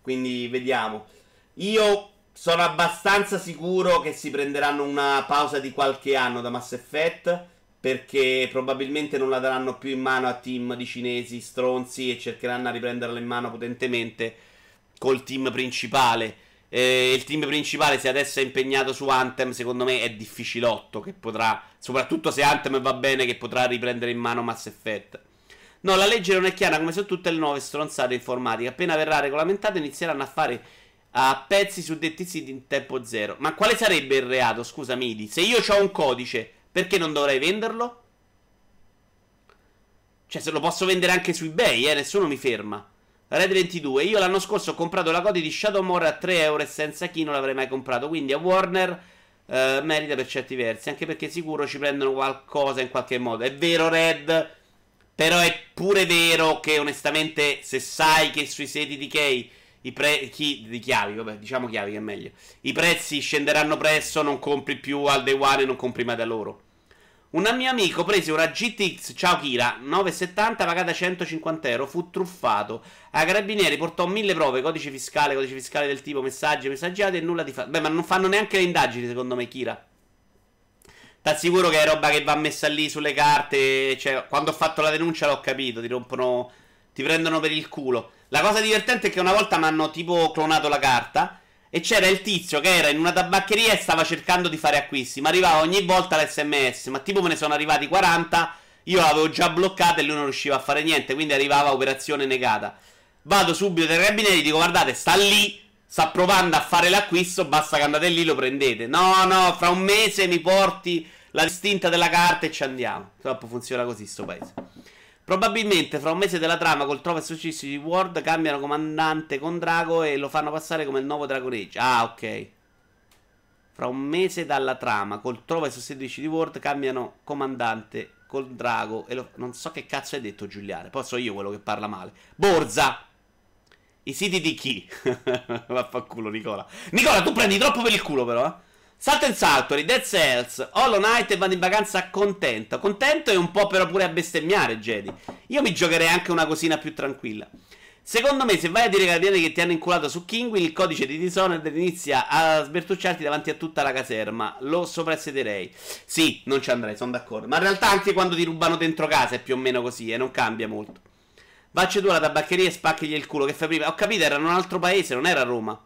Quindi vediamo. Io sono abbastanza sicuro che si prenderanno una pausa di qualche anno da Mass Effect. Perché probabilmente non la daranno più in mano a team di cinesi stronzi e cercheranno a riprenderla in mano potentemente col team principale. Eh, il team principale, se adesso è impegnato su Anthem, secondo me è difficilotto. Che potrà, soprattutto se Anthem va bene, che potrà riprendere in mano Mass Effect. No, la legge non è chiara come su tutte le nuove stronzate informatiche. Appena verrà regolamentato inizieranno a fare a pezzi su detti siti in tempo zero. Ma quale sarebbe il reato? Scusa, Midi. Se io ho un codice, perché non dovrei venderlo? Cioè, se lo posso vendere anche su eBay, eh, nessuno mi ferma. Red 22. Io l'anno scorso ho comprato la code di Shadowmore a 3 euro e senza chi non l'avrei mai comprato. Quindi a Warner eh, merita per certi versi. Anche perché sicuro ci prendono qualcosa in qualche modo. È vero, Red. Però è pure vero che onestamente se sai che sui siti di Key i prezzi di chiavi, vabbè, diciamo chiavi che è meglio. I prezzi scenderanno presto, non compri più al day one e non compri mai da loro. Un mio amico prese una GTX, ciao Kira, 970 pagata 150 euro, fu truffato. A carabinieri portò mille prove, codice fiscale, codice fiscale del tipo messaggi, messaggiati e nulla di fatto. Beh, ma non fanno neanche le indagini secondo me, Kira. T'assicuro che è roba che va messa lì sulle carte. Cioè, quando ho fatto la denuncia l'ho capito. Ti rompono. Ti prendono per il culo. La cosa divertente è che una volta mi hanno tipo clonato la carta. E c'era il tizio che era in una tabaccheria e stava cercando di fare acquisti. Ma arrivava ogni volta l'SMS. Ma tipo me ne sono arrivati 40. Io l'avevo già bloccata e lui non riusciva a fare niente. Quindi arrivava operazione negata. Vado subito dai carabinieri e dico: Guardate, sta lì. Sta provando a fare l'acquisto. Basta che andate lì lo prendete. No, no, fra un mese mi porti la distinta della carta e ci andiamo. Troppo funziona così sto paese. Probabilmente fra un mese della trama col trova e successi di Ward cambiano comandante con Drago e lo fanno passare come il nuovo Dragon Age. Ah, ok. Fra un mese dalla trama col trova e sostituisci di Ward cambiano comandante col Drago e lo... non so che cazzo hai detto Giuliare. Poi so io quello che parla male. Borza. I siti di chi? Vaffanculo Nicola. Nicola, tu prendi troppo per il culo però, eh. Salto in Saltori, Dead Cells, Hollow Knight e vado in vacanza contento. Contento e un po' però pure a bestemmiare, Jedi. Io mi giocherei anche una cosina più tranquilla. Secondo me, se vai a dire ai carabinieri che ti hanno inculato su Kingwin, il codice di Dishonored inizia a sbertucciarti davanti a tutta la caserma. Lo soprassederei. Sì, non ci andrei, sono d'accordo. Ma in realtà anche quando ti rubano dentro casa è più o meno così, e eh, non cambia molto. Vacci tu alla tabaccheria e spacchigli il culo. Che fai prima? Ho capito, era in un altro paese, non era Roma.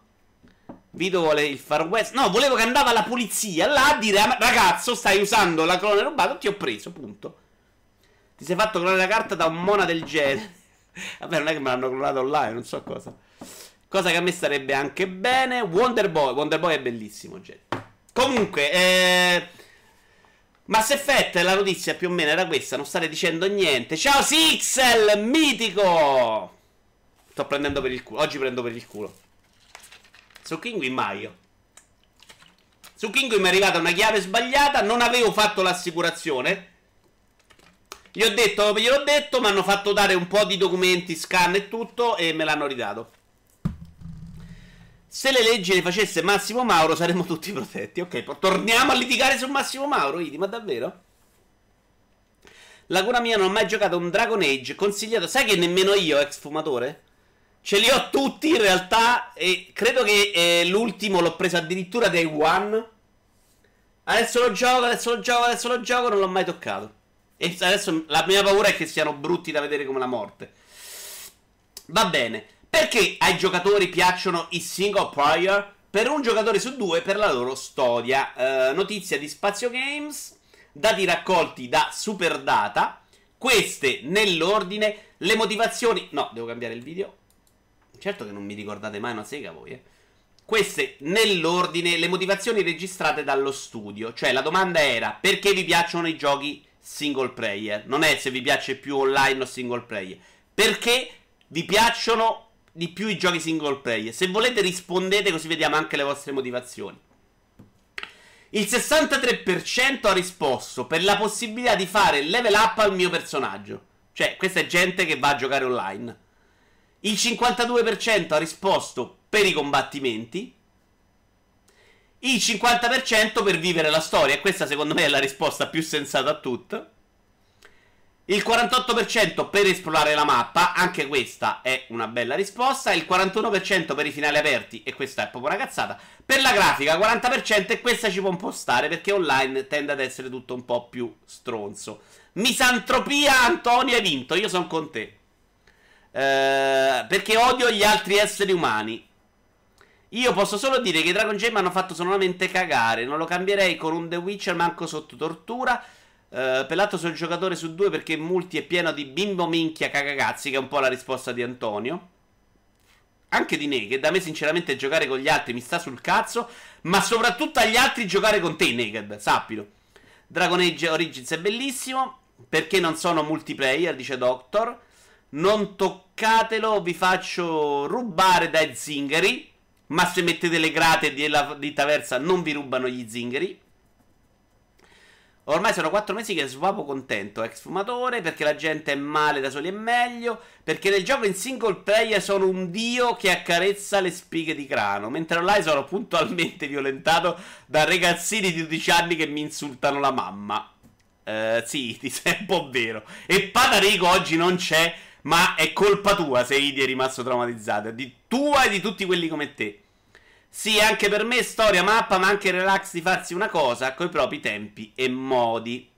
Vito vuole il Far West. No, volevo che andava la polizia là a dire: Ragazzo, stai usando la clone rubata. Ti ho preso, punto. Ti sei fatto clonare la carta da un mona del genere. Vabbè, non è che me l'hanno clonato online, non so cosa. Cosa che a me starebbe anche bene. Wonder Boy. Wonder Boy è bellissimo, gente. Comunque, eh. Mass Effect, la notizia più o meno era questa. Non state dicendo niente. Ciao Sixel, mitico. Sto prendendo per il culo. Oggi prendo per il culo. Su Kinguin mai Su Kinguin mi è arrivata una chiave sbagliata, non avevo fatto l'assicurazione. Gli ho detto, gliel'ho detto, mi hanno fatto dare un po' di documenti, scan e tutto e me l'hanno ridato. Se le leggi le facesse Massimo Mauro saremmo tutti protetti. Ok, torniamo a litigare su Massimo Mauro, Idi, ma davvero? Laguna mia non ho mai giocato un Dragon Age consigliato. Sai che nemmeno io, ex fumatore? Ce li ho tutti in realtà e credo che eh, l'ultimo l'ho preso addirittura Day One. Adesso lo gioco, adesso lo gioco, adesso lo gioco, non l'ho mai toccato. E adesso la mia paura è che siano brutti da vedere come la morte. Va bene. Perché ai giocatori piacciono i single player? Per un giocatore su due per la loro storia. Eh, notizia di Spazio Games. Dati raccolti da Superdata. Queste nell'ordine. Le motivazioni. No, devo cambiare il video. Certo che non mi ricordate mai una sega voi, eh. Queste nell'ordine le motivazioni registrate dallo studio. Cioè la domanda era perché vi piacciono i giochi single player? Non è se vi piace più online o single player. Perché vi piacciono di più i giochi single player? Se volete rispondete così vediamo anche le vostre motivazioni. Il 63% ha risposto per la possibilità di fare level up al mio personaggio. Cioè, questa è gente che va a giocare online. Il 52% ha risposto per i combattimenti. Il 50% per vivere la storia. E questa secondo me è la risposta più sensata a tutto. Il 48% per esplorare la mappa, anche questa è una bella risposta. Il 41% per i finali aperti, e questa è proprio una cazzata. Per la grafica, 40% e questa ci può un po' stare perché online tende ad essere tutto un po' più stronzo. Misantropia, Antonio, hai vinto. Io sono con te. Eh, perché odio gli altri esseri umani. Io posso solo dire che i Dragon Gem hanno fatto solamente cagare. Non lo cambierei con un The Witcher manco sotto tortura. Uh, pelato sul giocatore su due perché multi è pieno di bimbo minchia cagagazzi, che è un po' la risposta di Antonio. Anche di Naked. A me, sinceramente, giocare con gli altri mi sta sul cazzo. Ma soprattutto agli altri giocare con te, Naked. Sappilo. Dragon Age Origins è bellissimo. Perché non sono multiplayer, dice Doctor. Non toccatelo, vi faccio rubare dai zingari. Ma se mettete le grate della ditta versa non vi rubano gli zingari. Ormai sono quattro mesi che svapo contento, ex fumatore, perché la gente è male da soli e meglio, perché nel gioco in single player sono un dio che accarezza le spighe di crano, mentre online sono puntualmente violentato da ragazzini di 12 anni che mi insultano la mamma. Uh, sì, ti sei un po' vero. E Padarico oggi non c'è, ma è colpa tua se Idi è rimasto traumatizzato, di tua e di tutti quelli come te. Sì, anche per me storia, mappa, ma anche relax di farsi una cosa coi propri tempi e modi.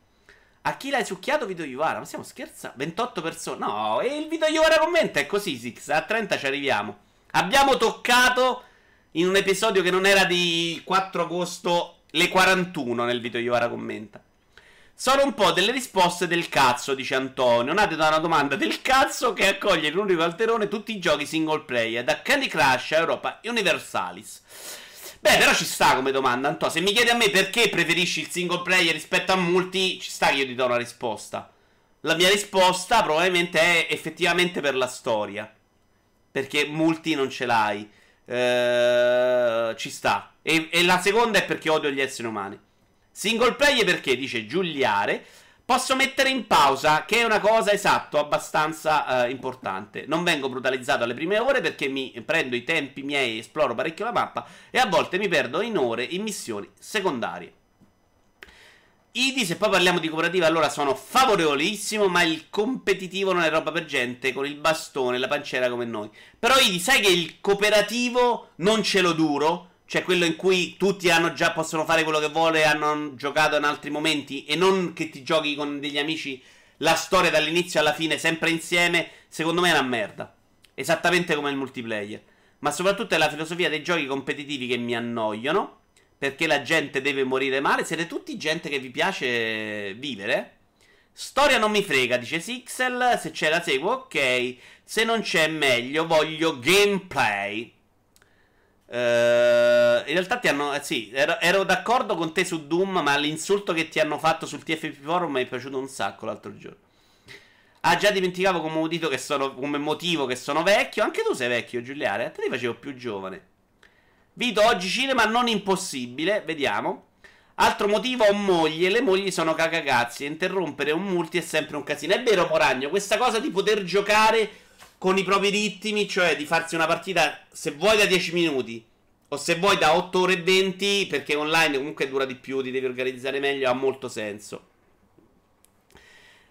A chi l'hai succhiato Vito Iovara? Ma stiamo scherzando? 28 persone? No, e il Vito Iovara commenta è così, Six. A 30 ci arriviamo. Abbiamo toccato in un episodio che non era di 4 agosto le 41 nel Vito Iovara commenta. Sono un po' delle risposte del cazzo, dice Antonio. Nate da una domanda del cazzo che accoglie in l'unico alterone tutti i giochi single player, da Candy Crush a Europa Universalis. Beh, però ci sta come domanda, Antonio. Se mi chiedi a me perché preferisci il single player rispetto a multi, ci sta che io ti do una risposta. La mia risposta probabilmente è effettivamente per la storia. Perché multi non ce l'hai. Ehm, ci sta. E, e la seconda è perché odio gli esseri umani. Single player perché, dice Giuliare, posso mettere in pausa, che è una cosa esatto, abbastanza uh, importante. Non vengo brutalizzato alle prime ore perché mi prendo i tempi miei, esploro parecchio la mappa e a volte mi perdo in ore in missioni secondarie. ID, se poi parliamo di cooperativa, allora sono favorevolissimo, ma il competitivo non è roba per gente con il bastone e la pancera come noi. Però ID, sai che il cooperativo non ce lo duro? Cioè quello in cui tutti hanno già possono fare quello che vuole, hanno giocato in altri momenti e non che ti giochi con degli amici la storia dall'inizio alla fine sempre insieme, secondo me è una merda. Esattamente come il multiplayer. Ma soprattutto è la filosofia dei giochi competitivi che mi annoiano. Perché la gente deve morire male. Siete tutti gente che vi piace vivere. Storia non mi frega, dice Sixel. Se c'è la seguo, ok. Se non c'è meglio, voglio gameplay. Uh, in realtà ti hanno. Eh, sì, ero, ero, d'accordo con te su Doom, ma l'insulto che ti hanno fatto sul TFP Forum mi è piaciuto un sacco l'altro giorno. Ah, già dimenticavo come motivo che sono, come motivo che sono vecchio. Anche tu sei vecchio, Giuliare. A te ti facevo più giovane. Vito, oggi cinema non impossibile. Vediamo. Altro motivo, ho moglie. Le mogli sono cagagazzi. Interrompere un multi è sempre un casino. È vero, Moragno, questa cosa di poter giocare con i propri ritmi, cioè di farsi una partita se vuoi da 10 minuti o se vuoi da 8 ore e 20, perché online comunque dura di più, ti devi organizzare meglio, ha molto senso.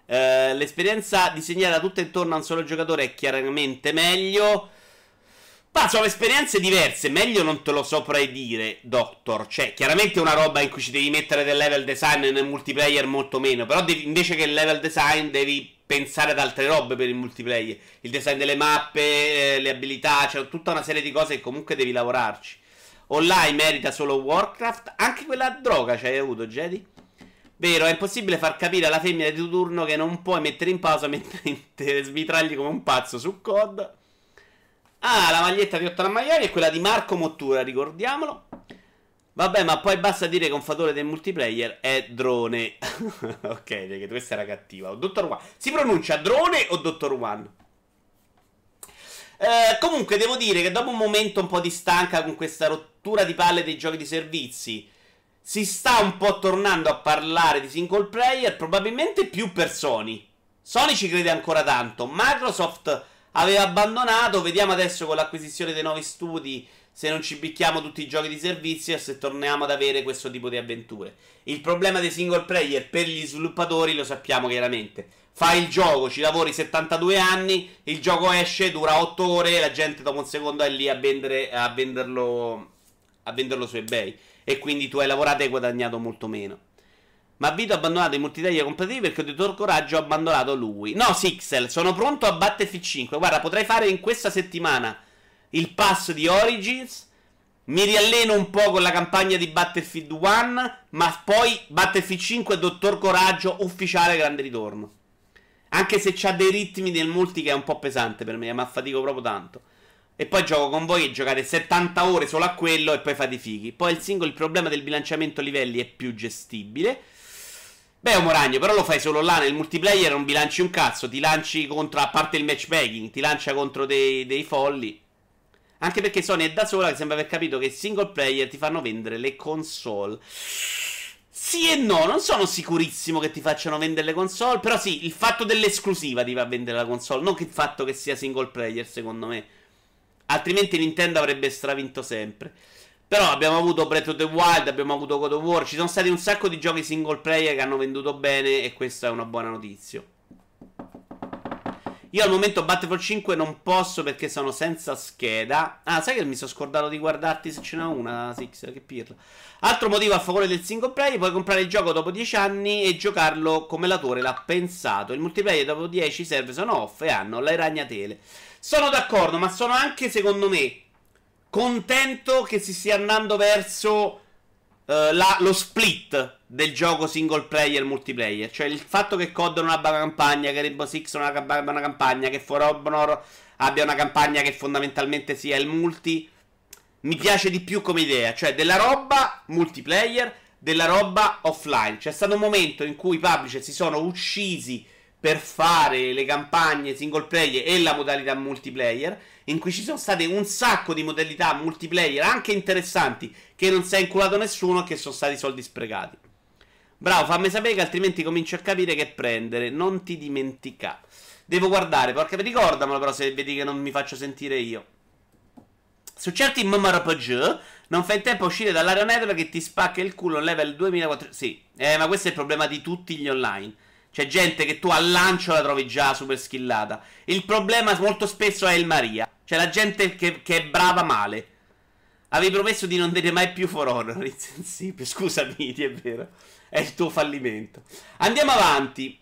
Uh, l'esperienza disegnata tutta intorno a un solo giocatore è chiaramente meglio. Ma sono esperienze diverse, meglio non te lo saprei dire, Doctor. Cioè, chiaramente è una roba in cui ci devi mettere del level design nel multiplayer molto meno. Però devi, invece che il level design devi pensare ad altre robe per il multiplayer. Il design delle mappe, eh, le abilità, cioè tutta una serie di cose che comunque devi lavorarci. Online merita solo Warcraft, anche quella droga ci hai avuto, Jedi? Vero, è impossibile far capire alla femmina di turno che non puoi mettere in pausa mentre smitragli come un pazzo su COD. Ah, la maglietta di Ottana Maiori è quella di Marco Mottura, ricordiamolo. Vabbè, ma poi basta dire che un fattore del multiplayer è drone. ok, perché questa era cattiva. O Dottor One. Si pronuncia drone o Dottor One? Eh, comunque, devo dire che dopo un momento un po' di stanca con questa rottura di palle dei giochi di servizi, si sta un po' tornando a parlare di single player, probabilmente più per Sony. Sony ci crede ancora tanto. Microsoft aveva abbandonato. Vediamo adesso con l'acquisizione dei nuovi studi se non ci bicchiamo tutti i giochi di servizio e se torniamo ad avere questo tipo di avventure. Il problema dei single player per gli sviluppatori lo sappiamo chiaramente. Fai il gioco, ci lavori 72 anni, il gioco esce, dura 8 ore, la gente dopo un secondo è lì a, vendere, a, venderlo, a venderlo su eBay. E quindi tu hai lavorato e hai guadagnato molto meno. Ma Vito ha abbandonato i multiplayer competitivi perché di tuo coraggio ha abbandonato lui. No, Sixel, sono pronto a Battlefield 5. Guarda, potrei fare in questa settimana il pass di Origins. Mi rialleno un po' con la campagna di Battlefield 1. Ma poi Battlefield 5 Dottor Coraggio ufficiale grande ritorno. Anche se c'ha dei ritmi del multi che è un po' pesante per me, ma fatico proprio tanto. E poi gioco con voi e giocate 70 ore solo a quello e poi fate i fighi. Poi il singolo, il problema del bilanciamento livelli è più gestibile. Beh, un ragno, però lo fai solo là nel multiplayer, non bilanci un cazzo, ti lanci contro, a parte il matchmaking, ti lancia contro dei, dei folli. Anche perché Sony è da sola che sembra aver capito che single player ti fanno vendere le console. Sì e no, non sono sicurissimo che ti facciano vendere le console, però sì, il fatto dell'esclusiva ti fa vendere la console, non il fatto che sia single player, secondo me. Altrimenti Nintendo avrebbe stravinto sempre. Però abbiamo avuto Breath of the Wild, abbiamo avuto God of War, ci sono stati un sacco di giochi single player che hanno venduto bene e questa è una buona notizia. Io al momento Battlefield 5 non posso perché sono senza scheda. Ah, sai che mi sono scordato di guardarti se ce n'è una, Six, che pirla. Altro motivo a favore del single player, puoi comprare il gioco dopo 10 anni e giocarlo come l'autore l'ha pensato. Il multiplayer dopo 10 serve sono off e hanno le ragnatele. Sono d'accordo, ma sono anche, secondo me, contento che si stia andando verso uh, la, lo split del gioco single player multiplayer. Cioè il fatto che COD non abbia una campagna, che Rainbow Six non abbia una campagna, che For Honor abbia una campagna che fondamentalmente sia il multi. Mi piace di più come idea. Cioè della roba multiplayer, della roba offline. C'è stato un momento in cui i publisher si sono uccisi per fare le campagne single player e la modalità multiplayer in cui ci sono state un sacco di modalità multiplayer anche interessanti che non si è inculato nessuno e che sono stati soldi sprecati. Bravo, fammi sapere che altrimenti comincio a capire che prendere. Non ti dimentica. Devo guardare, perché ricordamelo però se vedi che non mi faccio sentire io. Su certi MMORPG non fai in tempo a uscire dall'area network che ti spacca il culo level 2400. Sì, eh, ma questo è il problema di tutti gli online. C'è gente che tu al lancio la trovi già super skillata. Il problema molto spesso è il Maria. C'è la gente che, che è brava male. Avevi promesso di non dire mai più For Honor. Insensibile. Scusami, è vero. È il tuo fallimento. Andiamo avanti.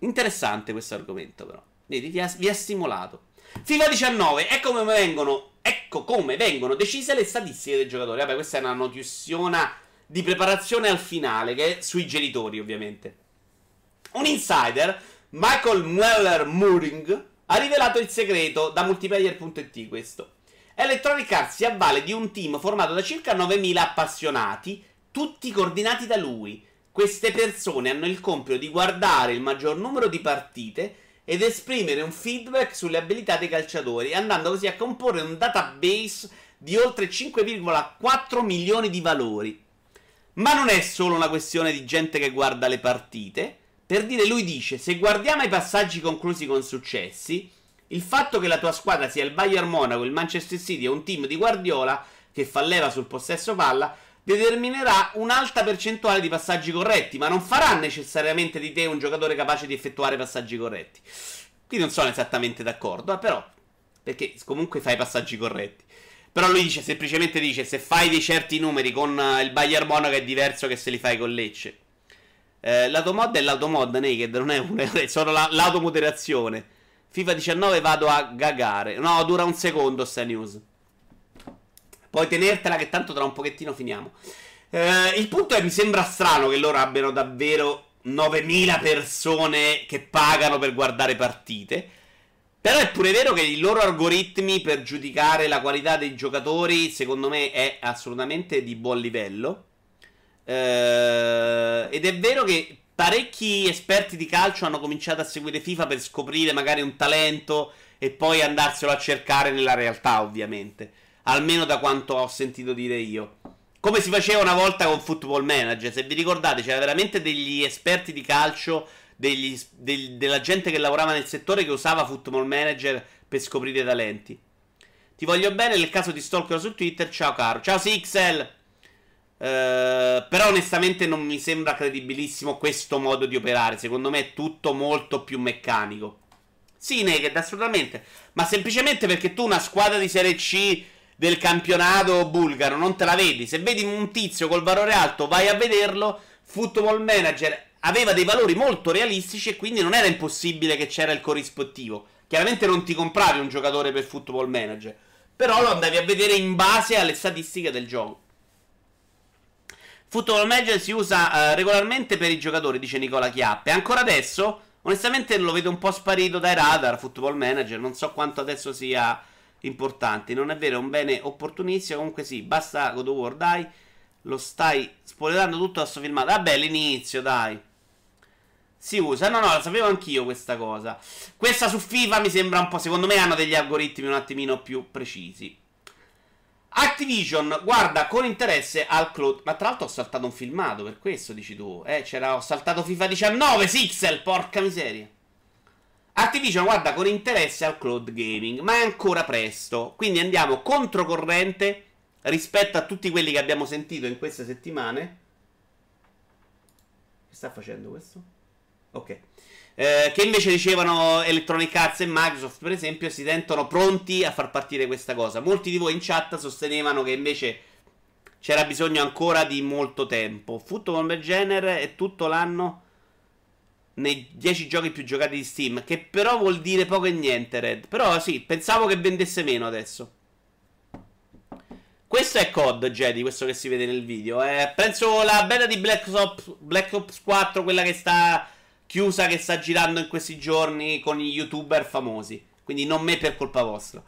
Interessante questo argomento, però. Vedi, vi ha, vi ha stimolato. FIFA 19. Ecco come vengono. Ecco come vengono decise le statistiche dei giocatori. Vabbè, questa è una notiziona di preparazione al finale, che è sui genitori, ovviamente. Un insider, Michael Mueller Mooring, ha rivelato il segreto da multiplayer.it questo. Electronic Arts si avvale di un team formato da circa 9000 appassionati, tutti coordinati da lui. Queste persone hanno il compito di guardare il maggior numero di partite ed esprimere un feedback sulle abilità dei calciatori, andando così a comporre un database di oltre 5,4 milioni di valori. Ma non è solo una questione di gente che guarda le partite, per dire, lui dice: Se guardiamo i passaggi conclusi con successi, il fatto che la tua squadra sia il Bayern Monaco, il Manchester City o un team di Guardiola che fa leva sul possesso palla determinerà un'alta percentuale di passaggi corretti, ma non farà necessariamente di te un giocatore capace di effettuare passaggi corretti. Qui non sono esattamente d'accordo, eh, però perché comunque fai passaggi corretti. Però lui dice, semplicemente dice, se fai dei certi numeri con uh, il Bayern Monaco è diverso che se li fai con Lecce. Eh, l'automod è l'automod naked, non è un è solo la, l'automoderazione. FIFA 19 vado a gagare. No, dura un secondo sta news. Puoi tenertela che tanto tra un pochettino finiamo. Eh, il punto è mi sembra strano che loro abbiano davvero 9000 persone che pagano per guardare partite. Però è pure vero che i loro algoritmi per giudicare la qualità dei giocatori, secondo me, è assolutamente di buon livello. Eh, ed è vero che parecchi esperti di calcio hanno cominciato a seguire FIFA per scoprire magari un talento e poi andarselo a cercare nella realtà, ovviamente. Almeno da quanto ho sentito dire io. Come si faceva una volta con Football Manager. Se vi ricordate, c'era veramente degli esperti di calcio degli, del, della gente che lavorava nel settore che usava Football Manager per scoprire talenti. Ti voglio bene nel caso di Stalker su Twitter. Ciao caro. Ciao Sixel. Uh, però onestamente non mi sembra credibilissimo questo modo di operare. Secondo me è tutto molto più meccanico. Sì, Naked, assolutamente. Ma semplicemente perché tu una squadra di Serie C del campionato bulgaro non te la vedi. Se vedi un tizio col valore alto, vai a vederlo. Football Manager aveva dei valori molto realistici e quindi non era impossibile che c'era il corrispettivo. Chiaramente non ti compravi un giocatore per Football Manager, però lo andavi a vedere in base alle statistiche del gioco. Football Manager si usa uh, regolarmente per i giocatori, dice Nicola Chiappe. Ancora adesso, onestamente lo vedo un po' sparito dai radar Football Manager, non so quanto adesso sia importante. Non è vero, è un bene opportunissimo, comunque sì, basta God of War, dai. Lo stai spoilerando tutto da sto filmato. Vabbè, l'inizio, dai. Si usa. No, no, la sapevo anch'io questa cosa. Questa su FIFA mi sembra un po'. Secondo me hanno degli algoritmi un attimino più precisi. Activision guarda con interesse al cloud. Ma tra l'altro ho saltato un filmato per questo, dici tu. Eh, c'era. Ho saltato FIFA 19, Sixel, porca miseria. Activision guarda con interesse al cloud gaming, ma è ancora presto. Quindi andiamo controcorrente rispetto a tutti quelli che abbiamo sentito in queste settimane. Che sta facendo questo? Ok. Eh, che invece dicevano Electronic Arts e Microsoft, per esempio, si sentono pronti a far partire questa cosa. Molti di voi in chat sostenevano che invece c'era bisogno ancora di molto tempo. Football Manager è tutto l'anno nei 10 giochi più giocati di Steam, che però vuol dire poco e niente, Red. Però sì, pensavo che vendesse meno adesso. Questo è COD, Jedi, questo che si vede nel video. Eh, penso la beta di Black Ops, Black Ops 4, quella che sta chiusa, che sta girando in questi giorni con i youtuber famosi. Quindi non me per colpa vostra.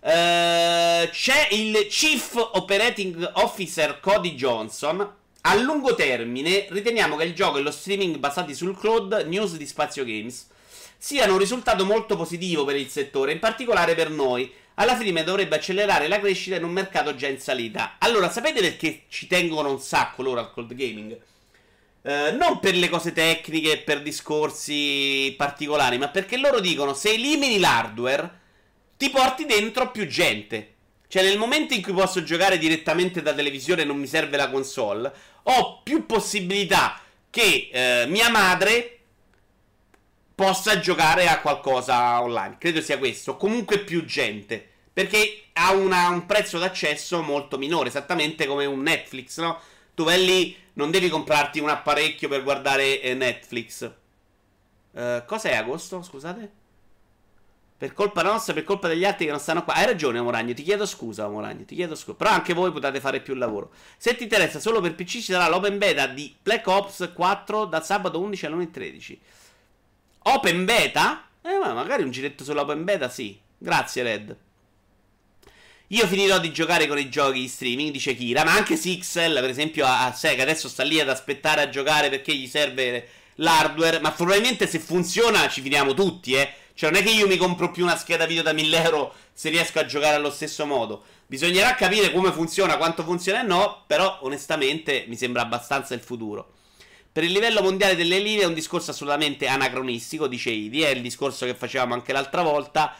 Uh, c'è il Chief Operating Officer Cody Johnson. A lungo termine, riteniamo che il gioco e lo streaming basati sul cloud news di Spazio Games siano un risultato molto positivo per il settore, in particolare per noi alla fine dovrebbe accelerare la crescita in un mercato già in salita. Allora, sapete perché ci tengono un sacco loro al cold gaming? Eh, non per le cose tecniche, per discorsi particolari, ma perché loro dicono se elimini l'hardware ti porti dentro più gente. Cioè, nel momento in cui posso giocare direttamente da televisione e non mi serve la console, ho più possibilità che eh, mia madre possa giocare a qualcosa online. Credo sia questo. Comunque più gente. Perché ha una, un prezzo d'accesso molto minore, esattamente come un Netflix, no? Tu vai lì, non devi comprarti un apparecchio per guardare eh, Netflix. Uh, cos'è agosto? Scusate? Per colpa nostra, per colpa degli altri che non stanno qua. Hai ragione, Moragno. Ti chiedo scusa, Moragno. Ti chiedo scusa. Però anche voi potete fare più lavoro. Se ti interessa, solo per PC ci sarà l'open beta di Black Ops 4 dal sabato 11 alle 13. Open beta? Eh, ma magari un giretto sull'open beta, sì. Grazie, Red. Io finirò di giocare con i giochi in streaming, dice Kira, ma anche Sixel, per esempio, a, Sega adesso sta lì ad aspettare a giocare perché gli serve l'hardware, ma probabilmente se funziona ci finiamo tutti, eh. Cioè non è che io mi compro più una scheda video da 1000 euro se riesco a giocare allo stesso modo. Bisognerà capire come funziona, quanto funziona e no, però onestamente mi sembra abbastanza il futuro. Per il livello mondiale delle linee è un discorso assolutamente anacronistico, dice Idi, è il discorso che facevamo anche l'altra volta.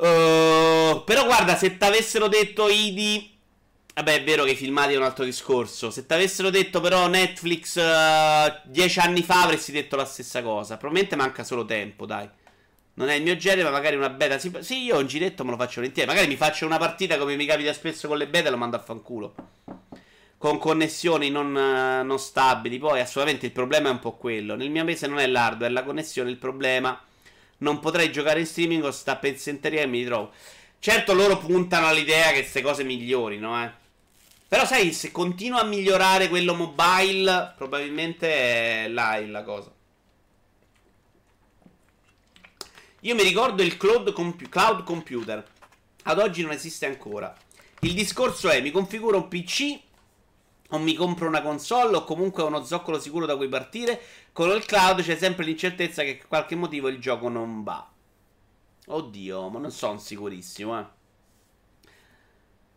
Uh, però guarda, se ti avessero detto Idi... Vabbè, è vero che i filmati è un altro discorso. Se ti avessero detto però Netflix uh, dieci anni fa avresti detto la stessa cosa. Probabilmente manca solo tempo, dai. Non è il mio genere, ma magari una beta. Sì, sì, io un giretto me lo faccio volentieri. Magari mi faccio una partita come mi capita spesso con le beta e lo mando a fanculo. Con connessioni non, uh, non stabili. Poi, assolutamente, il problema è un po' quello. Nel mio mese non è l'hardware, è la connessione il problema. Non potrei giocare in streaming o sta pensenteria e mi ritrovo. Certo, loro puntano all'idea che queste cose migliorino, eh. Però, sai, se continua a migliorare quello mobile, probabilmente è là la cosa. Io mi ricordo il cloud, compu- cloud computer. Ad oggi non esiste ancora. Il discorso è: mi configuro un PC o mi compro una console o comunque uno zoccolo sicuro da cui partire. Con il cloud c'è sempre l'incertezza che per qualche motivo il gioco non va. Oddio, ma non sono sicurissimo, eh.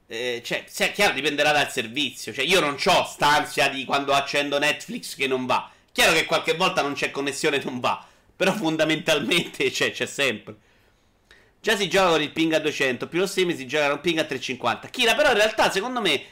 Eh, cioè, è chiaro, dipenderà dal servizio. Cioè, io non ho stanzia di quando accendo Netflix che non va. Chiaro che qualche volta non c'è connessione e non va. Però fondamentalmente c'è, c'è sempre. Già si gioca con il ping a 200, più lo stream si gioca con il ping a 350. Kira, però in realtà secondo me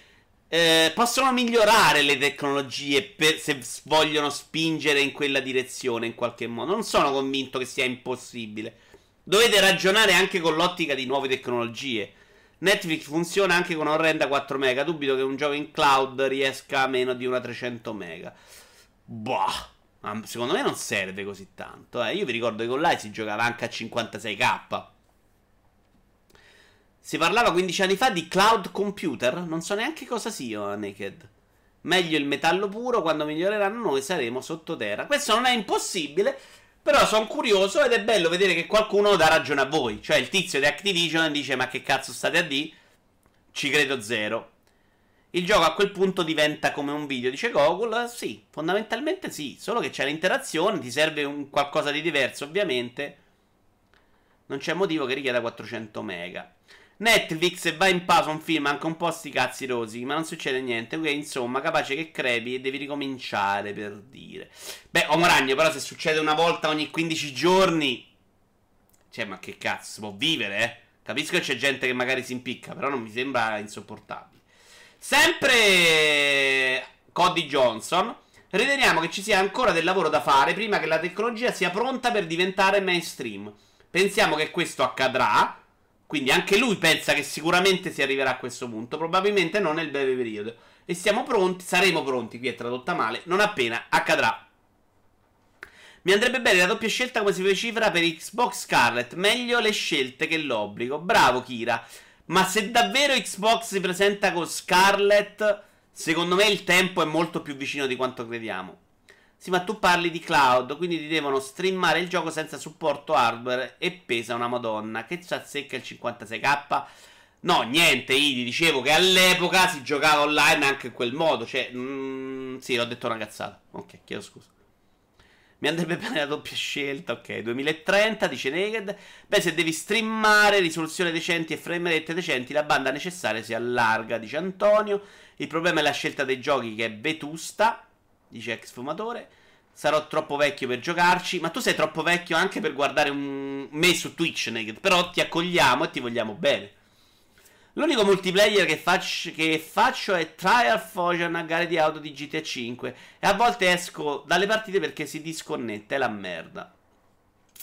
eh, possono migliorare le tecnologie per, se vogliono spingere in quella direzione in qualche modo. Non sono convinto che sia impossibile. Dovete ragionare anche con l'ottica di nuove tecnologie. Netflix funziona anche con orrenda 4 mega. Dubito che un gioco in cloud riesca a meno di una 300 mega. Boh. Secondo me non serve così tanto. Eh. Io vi ricordo che con l'AI si giocava anche a 56k. Si parlava 15 anni fa di cloud computer. Non so neanche cosa sia Naked. Meglio il metallo puro. Quando miglioreranno noi saremo sottoterra. Questo non è impossibile. Però sono curioso ed è bello vedere che qualcuno dà ragione a voi. Cioè il tizio di Activision dice: Ma che cazzo state a di? Ci credo zero. Il gioco a quel punto diventa come un video, dice Google. Sì, fondamentalmente sì, solo che c'è l'interazione, ti serve un qualcosa di diverso, ovviamente. Non c'è motivo che richieda 400 mega. Netflix va in pausa un film anche un po' sti cazzi rosy, ma non succede niente. Ok, insomma, capace che crepi e devi ricominciare per dire. Beh, Homo Ragno, però se succede una volta ogni 15 giorni... Cioè, ma che cazzo, si può vivere, eh? Capisco che c'è gente che magari si impicca, però non mi sembra insopportabile. Sempre Cody Johnson. Riteniamo che ci sia ancora del lavoro da fare prima che la tecnologia sia pronta per diventare mainstream. Pensiamo che questo accadrà. Quindi anche lui pensa che sicuramente si arriverà a questo punto. Probabilmente non nel breve periodo. E siamo pronti, saremo pronti, qui è tradotta male, non appena accadrà. Mi andrebbe bene la doppia scelta come si vocifera per Xbox Scarlet. Meglio le scelte che l'obbligo. Bravo Kira. Ma se davvero Xbox si presenta con Scarlet, secondo me il tempo è molto più vicino di quanto crediamo. Sì, ma tu parli di cloud, quindi ti devono streamare il gioco senza supporto hardware e pesa una madonna. Che ci azzecca il 56k? No, niente, Idi, dicevo che all'epoca si giocava online anche in quel modo. Cioè, mm, sì, ho detto una cazzata. Ok, chiedo scusa. Mi andrebbe bene la doppia scelta. Ok, 2030, dice Naked. Beh, se devi streamare risoluzione decenti e frame rate decenti, la banda necessaria si allarga, dice Antonio. Il problema è la scelta dei giochi che è vetusta, dice ex fumatore. Sarò troppo vecchio per giocarci, ma tu sei troppo vecchio anche per guardare un... me su Twitch, Naked. Però ti accogliamo e ti vogliamo bene. L'unico multiplayer che faccio, che faccio è Trial Fusion a gare di auto di GTA 5 e a volte esco dalle partite perché si disconnette, è la merda.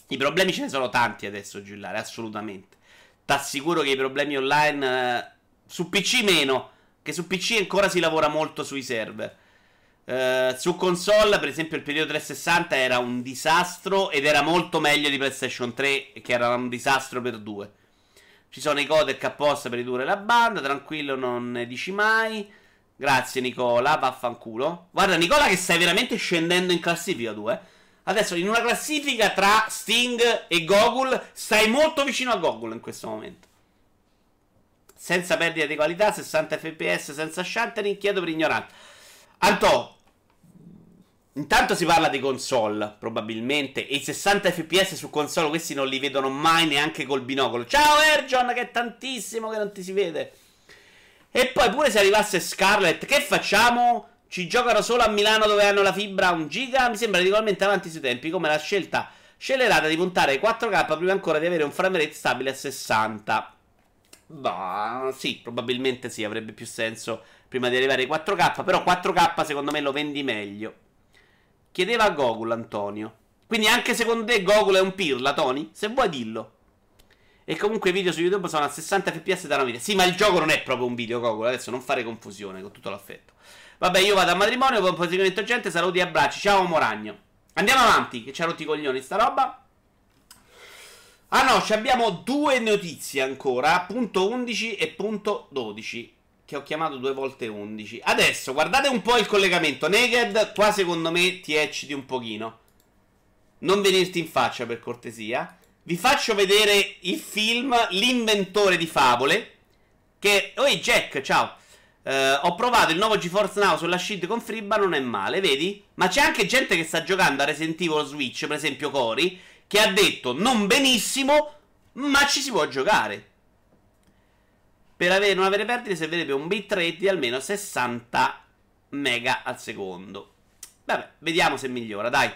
I problemi ce ne sono tanti adesso, Giullare, assolutamente. T'assicuro che i problemi online eh, su PC meno, che su PC ancora si lavora molto sui server. Uh, su console, per esempio, il periodo 360 era un disastro ed era molto meglio di PlayStation 3, che era un disastro per due. Ci sono i codec apposta per ridurre la banda. Tranquillo, non ne dici mai. Grazie, Nicola. Vaffanculo. Guarda, Nicola, che stai veramente scendendo in classifica tu, eh. Adesso, in una classifica tra Sting e Gogol, stai molto vicino a Gogol in questo momento. Senza perdita di qualità, 60 fps senza shuttering. Chiedo per ignorante. Antò, Intanto si parla di console, probabilmente. E i 60 fps su console, questi non li vedono mai neanche col binocolo. Ciao Erjon, che è tantissimo che non ti si vede. E poi pure se arrivasse Scarlet, che facciamo? Ci giocano solo a Milano dove hanno la fibra 1 giga? Mi sembra ridicolmente avanti sui tempi, come la scelta scellerata di puntare ai 4K prima ancora di avere un frame rate stabile a 60. Bah, sì, probabilmente sì, avrebbe più senso prima di arrivare ai 4K, però 4K secondo me lo vendi meglio. Chiedeva a Gogol Antonio. Quindi anche secondo te Gogol è un pirla, Tony? Se vuoi dillo. E comunque i video su YouTube sono a 60 fps da una vita. Sì, ma il gioco non è proprio un video Gogol. Adesso non fare confusione con tutto l'affetto. Vabbè, io vado a matrimonio, buon proseguimento gente, saluti e abbracci. Ciao Moragno. Andiamo avanti, che ci ha rotti i coglioni sta roba. Ah no, abbiamo due notizie ancora, punto 11 e punto 12 che ho chiamato due volte 11. Adesso guardate un po' il collegamento. Naked, qua secondo me ti ecciti un pochino. Non venirti in faccia per cortesia. Vi faccio vedere il film L'inventore di favole. Che. Oi Jack, ciao. Uh, ho provato il nuovo GeForce Now sulla Shield con Friba, non è male, vedi? Ma c'è anche gente che sta giocando a Resident Evil Switch, per esempio Cori, che ha detto non benissimo, ma ci si può giocare. Per avere, non avere perdite servirebbe un bitrate di almeno 60 mega al secondo. Vabbè, vediamo se migliora, dai.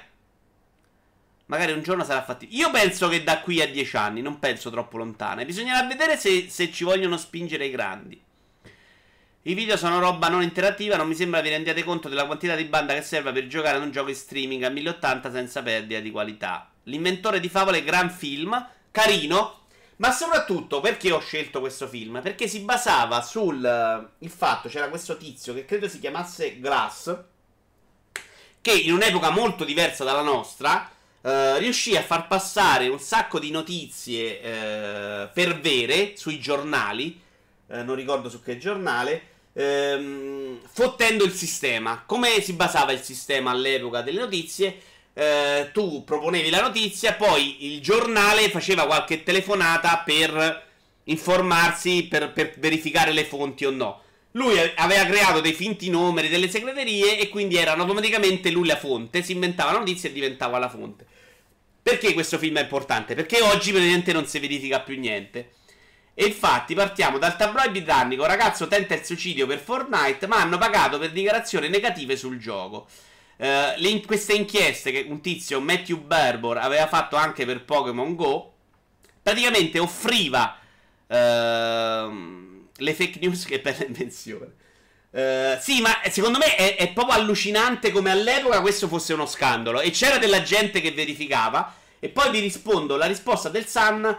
Magari un giorno sarà fattibile. Io penso che da qui a 10 anni, non penso troppo lontano. Bisognerà vedere se, se ci vogliono spingere i grandi. I video sono roba non interattiva, non mi sembra vi rendiate conto della quantità di banda che serve per giocare ad un gioco in streaming a 1080 senza perdita di qualità. L'inventore di favole, gran film, carino, ma soprattutto perché ho scelto questo film? Perché si basava sul uh, il fatto, c'era questo tizio che credo si chiamasse Glass, che in un'epoca molto diversa dalla nostra uh, riuscì a far passare un sacco di notizie uh, per vere sui giornali, non ricordo su che giornale, ehm, fottendo il sistema. Come si basava il sistema all'epoca delle notizie? Eh, tu proponevi la notizia, poi il giornale faceva qualche telefonata per informarsi, per, per verificare le fonti o no. Lui aveva creato dei finti numeri, delle segreterie e quindi erano automaticamente lui la fonte, si inventava la notizia e diventava la fonte. Perché questo film è importante? Perché oggi praticamente non si verifica più niente. E infatti partiamo dal tabloid britannico, ragazzo tenta il suicidio per Fortnite, ma hanno pagato per dichiarazioni negative sul gioco. Uh, in queste inchieste che un tizio, Matthew Berbor, aveva fatto anche per Pokémon Go, praticamente offriva uh, le fake news che per l'invenzione. Uh, sì, ma secondo me è, è, proprio allucinante come all'epoca questo fosse uno scandalo. E c'era della gente che verificava. E poi vi rispondo la risposta del Sun uh,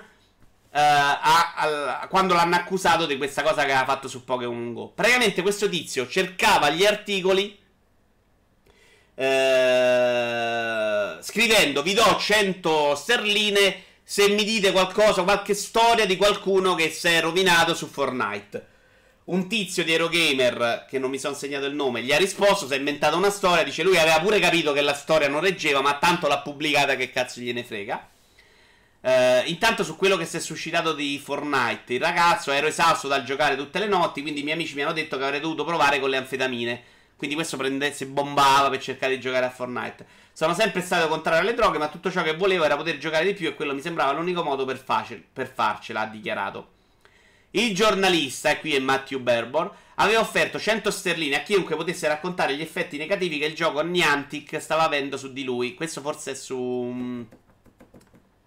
a, a, quando l'hanno accusato di questa cosa che aveva fatto su Pokémon Go. Praticamente questo tizio cercava gli articoli eh, scrivendo vi do 100 sterline se mi dite qualcosa, qualche storia di qualcuno che si è rovinato su Fortnite. Un tizio di Eurogamer, che non mi sono segnato il nome, gli ha risposto, si è inventato una storia, dice lui aveva pure capito che la storia non reggeva, ma tanto l'ha pubblicata che cazzo gliene frega. Uh, intanto su quello che si è suscitato di Fortnite, il ragazzo ero esausto dal giocare tutte le notti, quindi i miei amici mi hanno detto che avrei dovuto provare con le anfetamine. Quindi questo prende, si bombava per cercare di giocare a Fortnite. Sono sempre stato contrario alle droghe, ma tutto ciò che volevo era poter giocare di più e quello mi sembrava l'unico modo per, face, per farcela, ha dichiarato. Il giornalista, e qui è Matthew Berbor, aveva offerto 100 sterline a chiunque potesse raccontare gli effetti negativi che il gioco Niantic stava avendo su di lui. Questo forse è su... Mm,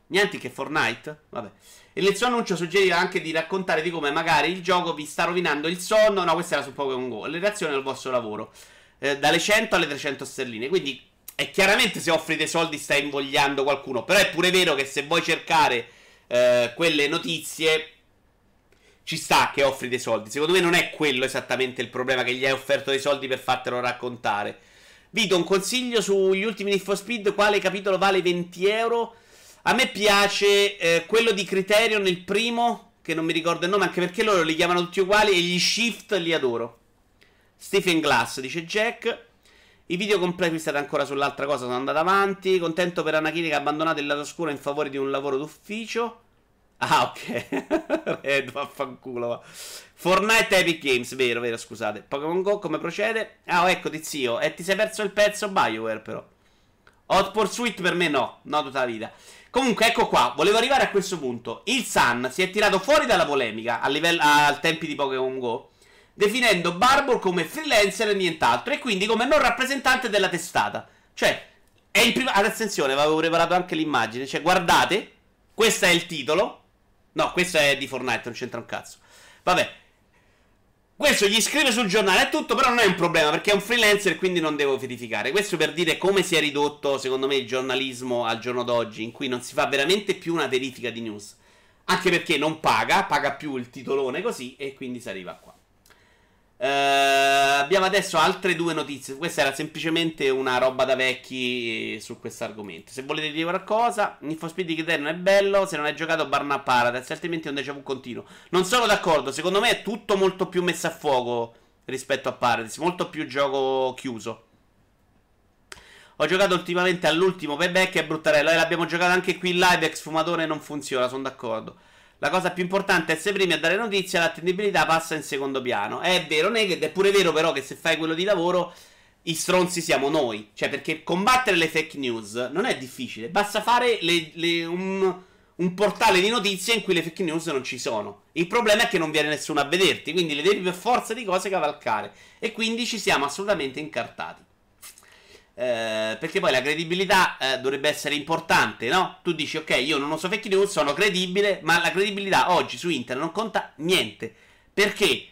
Niantic è Fortnite? Vabbè. E nel suo annuncio suggeriva anche di raccontare di come magari il gioco vi sta rovinando il sonno. No, questa era su Pokémon Go. Le reazioni al vostro lavoro. Eh, dalle 100 alle 300 sterline. Quindi è chiaramente se offri dei soldi stai invogliando qualcuno. Però è pure vero che se vuoi cercare eh, quelle notizie ci sta che offri dei soldi. Secondo me non è quello esattamente il problema che gli hai offerto dei soldi per fartelo raccontare. Vito, un consiglio sugli ultimi Need for Speed, quale capitolo vale 20 euro? A me piace eh, quello di Criterion, il primo, che non mi ricordo il nome, anche perché loro li chiamano tutti uguali e gli shift li adoro. Stephen Glass, dice Jack. I video completi state ancora sull'altra cosa, sono andato avanti. Contento per Anakin che ha abbandonato il lato oscuro in favore di un lavoro d'ufficio. Ah, ok. Red, vaffanculo. Va. Fortnite Epic Games, vero, vero, scusate. Pokémon Go, come procede? Ah, oh, eccoti, zio. E ti sei perso il pezzo Bioware, però. Hot Pursuit per me no, no tutta la vita. Comunque, ecco qua, volevo arrivare a questo punto. Il Sun si è tirato fuori dalla polemica a livello, al tempi di Pokémon Go, definendo Barbour come freelancer e nient'altro, e quindi come non rappresentante della testata. Cioè, è in prima... Attenzione, avevo preparato anche l'immagine. Cioè, guardate, questo è il titolo. No, questo è di Fortnite, non c'entra un cazzo. Vabbè. Questo gli scrive sul giornale, è tutto, però non è un problema perché è un freelancer quindi non devo verificare. Questo per dire come si è ridotto, secondo me, il giornalismo al giorno d'oggi, in cui non si fa veramente più una verifica di news. Anche perché non paga, paga più il titolone così e quindi si arriva qua. Uh, abbiamo adesso altre due notizie. Questa era semplicemente una roba da vecchi su questo argomento. Se volete dire qualcosa, Need for Speed Criterion è bello. Se non hai giocato Barna Paradise, altrimenti è un déjà vu continuo. Non sono d'accordo. Secondo me è tutto molto più messo a fuoco rispetto a Paradise. Molto più gioco chiuso. Ho giocato ultimamente all'ultimo payback. È bruttarello. E l'abbiamo giocato anche qui in live. Ex fumatore non funziona. Sono d'accordo. La cosa più importante è essere primi a dare notizia, l'attendibilità passa in secondo piano. È vero, Naked, è pure vero però che se fai quello di lavoro, i stronzi siamo noi. Cioè, perché combattere le fake news non è difficile, basta fare le, le, un, un, portale di notizie in cui le fake news non ci sono. Il problema è che non viene nessuno a vederti, quindi le devi per forza di cose cavalcare. E quindi ci siamo assolutamente incartati. Eh, perché poi la credibilità eh, dovrebbe essere importante, no? Tu dici, ok, io non uso fake news, sono credibile, ma la credibilità oggi su internet non conta niente. Perché?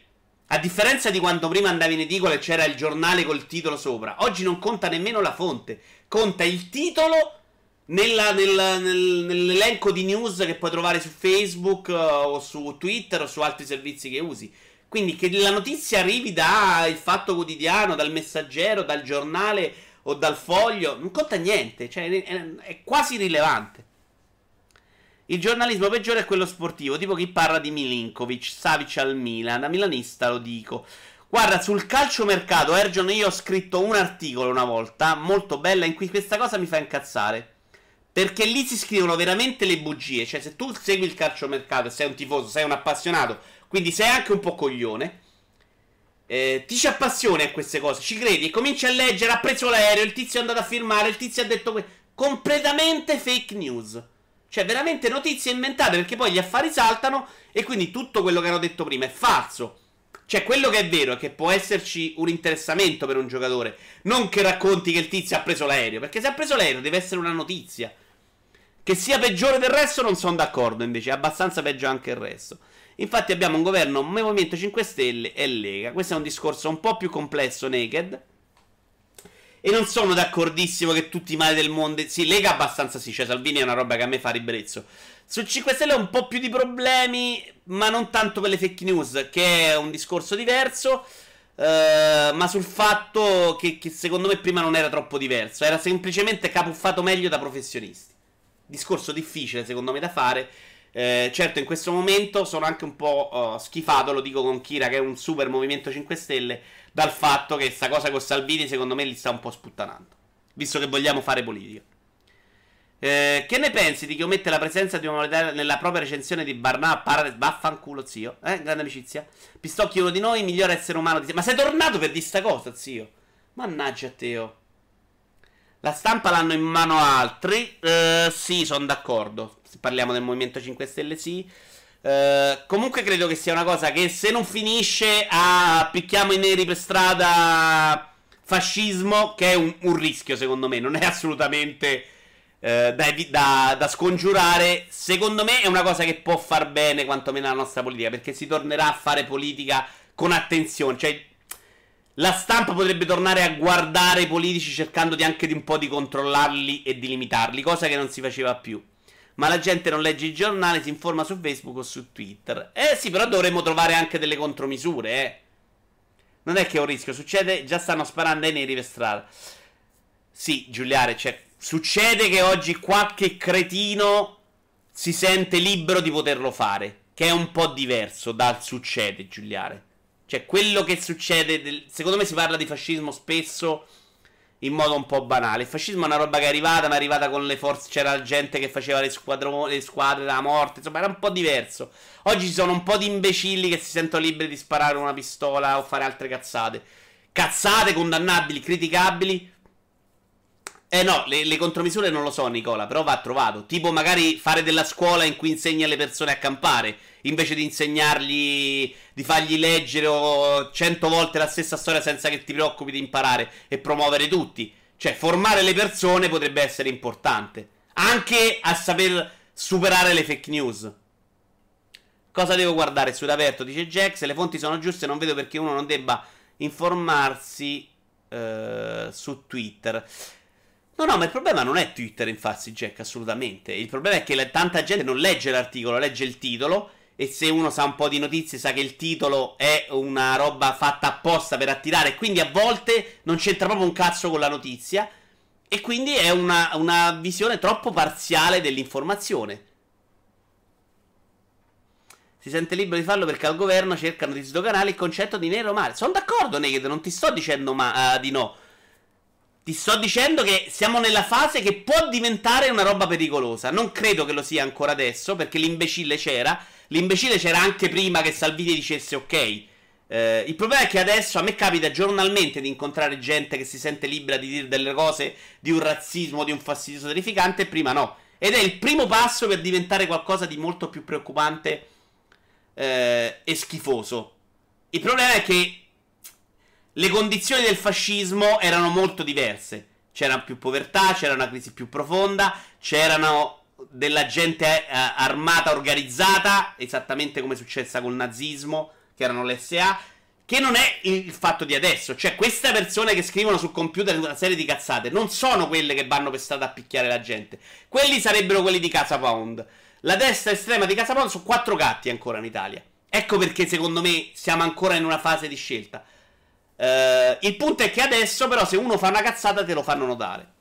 A differenza di quando prima andavi in edicola e c'era il giornale col titolo sopra, oggi non conta nemmeno la fonte, conta il titolo nella, nel, nel, nell'elenco di news che puoi trovare su Facebook uh, o su Twitter o su altri servizi che usi. Quindi che la notizia arrivi dal Fatto Quotidiano, dal Messaggero, dal giornale o dal foglio, non conta niente, cioè è, è quasi irrilevante. Il giornalismo peggiore è quello sportivo, tipo chi parla di Milinkovic, Savic al Milan, da milanista lo dico. Guarda, sul calciomercato, Ergion, io ho scritto un articolo una volta, molto bella, in cui questa cosa mi fa incazzare. Perché lì si scrivono veramente le bugie. Cioè, se tu segui il calciomercato sei un tifoso, sei un appassionato, quindi sei anche un po' coglione, eh, ti ci appassioni a queste cose, ci credi cominci a leggere, ha preso l'aereo, il tizio è andato a firmare, il tizio ha detto que- completamente fake news. Cioè, veramente notizie inventate perché poi gli affari saltano e quindi tutto quello che hanno detto prima è falso. Cioè, quello che è vero è che può esserci un interessamento per un giocatore, non che racconti che il tizio ha preso l'aereo, perché se ha preso l'aereo deve essere una notizia. Che sia peggiore del resto non sono d'accordo, invece è abbastanza peggio anche il resto. Infatti abbiamo un governo Movimento 5 Stelle e Lega. Questo è un discorso un po' più complesso, Naked. E non sono d'accordissimo che tutti i mali del mondo... Sì, Lega abbastanza sì, cioè Salvini è una roba che a me fa ribrezzo. Su 5 Stelle ho un po' più di problemi, ma non tanto per le fake news, che è un discorso diverso. Uh, ma sul fatto che, che, secondo me prima non era troppo diverso, era semplicemente capuffato meglio da professionisti. Discorso difficile secondo me da fare. Eh, certo, in questo momento sono anche un po' uh, schifato, lo dico con Kira, che è un super Movimento 5 Stelle, dal fatto che sta cosa con Salvini, secondo me, li sta un po' sputtanando. Visto che vogliamo fare politica. Eh, che ne pensi di chi omette la presenza di una moneta nella propria recensione di Barnà Paradise? Vaffanculo, zio. Eh, grande amicizia. Pistocchi uno di noi, migliore essere umano di te. Ma sei tornato per di sta cosa, zio? Mannaggia Teo. La stampa l'hanno in mano altri. Eh, sì, sono d'accordo se parliamo del Movimento 5 Stelle sì. Uh, comunque credo che sia una cosa che se non finisce a picchiamo i neri per strada fascismo, che è un, un rischio secondo me, non è assolutamente uh, da, da, da, scongiurare, secondo me è una cosa che può far bene quantomeno alla nostra politica, perché si tornerà a fare politica con attenzione, cioè la stampa potrebbe tornare a guardare i politici cercando di anche di un po' di controllarli e di limitarli, cosa che non si faceva più ma la gente non legge i giornali, si informa su Facebook o su Twitter. Eh sì, però dovremmo trovare anche delle contromisure, eh. Non è che è un rischio, succede, già stanno sparando ai neri per strada. Sì, Giuliare, cioè, succede che oggi qualche cretino si sente libero di poterlo fare, che è un po' diverso dal succede, Giuliare. Cioè, quello che succede, del... secondo me si parla di fascismo spesso in modo un po' banale. Il fascismo è una roba che è arrivata, ma è arrivata con le forze. C'era gente che faceva le, le squadre della morte. Insomma, era un po' diverso. Oggi ci sono un po' di imbecilli che si sentono liberi di sparare una pistola o fare altre cazzate. Cazzate condannabili, criticabili. Eh no, le, le, contromisure non lo so, Nicola, però va trovato. Tipo, magari fare della scuola in cui insegni alle persone a campare invece di insegnargli, di fargli leggere cento volte la stessa storia senza che ti preoccupi di imparare e promuovere tutti. Cioè, formare le persone potrebbe essere importante. Anche a saper superare le fake news. Cosa devo guardare su aperto? Dice Jack. Se le fonti sono giuste, non vedo perché uno non debba informarsi uh, su Twitter. No, no, ma il problema non è Twitter, infatti, Jack, assolutamente. Il problema è che la, tanta gente non legge l'articolo, legge il titolo. E se uno sa un po' di notizie, sa che il titolo è una roba fatta apposta per attirare. Quindi a volte non c'entra proprio un cazzo con la notizia. E quindi è una, una visione troppo parziale dell'informazione. Si sente libero di farlo perché al governo cercano di sdoganare il concetto di nero male. Sono d'accordo, Naked, non ti sto dicendo ma, uh, di no. Ti sto dicendo che siamo nella fase che può diventare una roba pericolosa. Non credo che lo sia ancora adesso, perché l'imbecille c'era. L'imbecille c'era anche prima che Salvini dicesse ok. Eh, il problema è che adesso a me capita giornalmente di incontrare gente che si sente libera di dire delle cose di un razzismo, di un fastidioso terrificante, e prima no. Ed è il primo passo per diventare qualcosa di molto più preoccupante eh, e schifoso. Il problema è che le condizioni del fascismo erano molto diverse. C'era più povertà, c'era una crisi più profonda, c'erano della gente eh, armata organizzata, esattamente come è successa col nazismo, che erano l'SA, che non è il fatto di adesso. Cioè, queste persone che scrivono sul computer una serie di cazzate non sono quelle che vanno per strada a picchiare la gente. Quelli sarebbero quelli di Casa Pound. La destra estrema di Casa Pound sono quattro gatti ancora in Italia. Ecco perché secondo me siamo ancora in una fase di scelta. Uh, il punto è che adesso, però, se uno fa una cazzata, te lo fanno notare.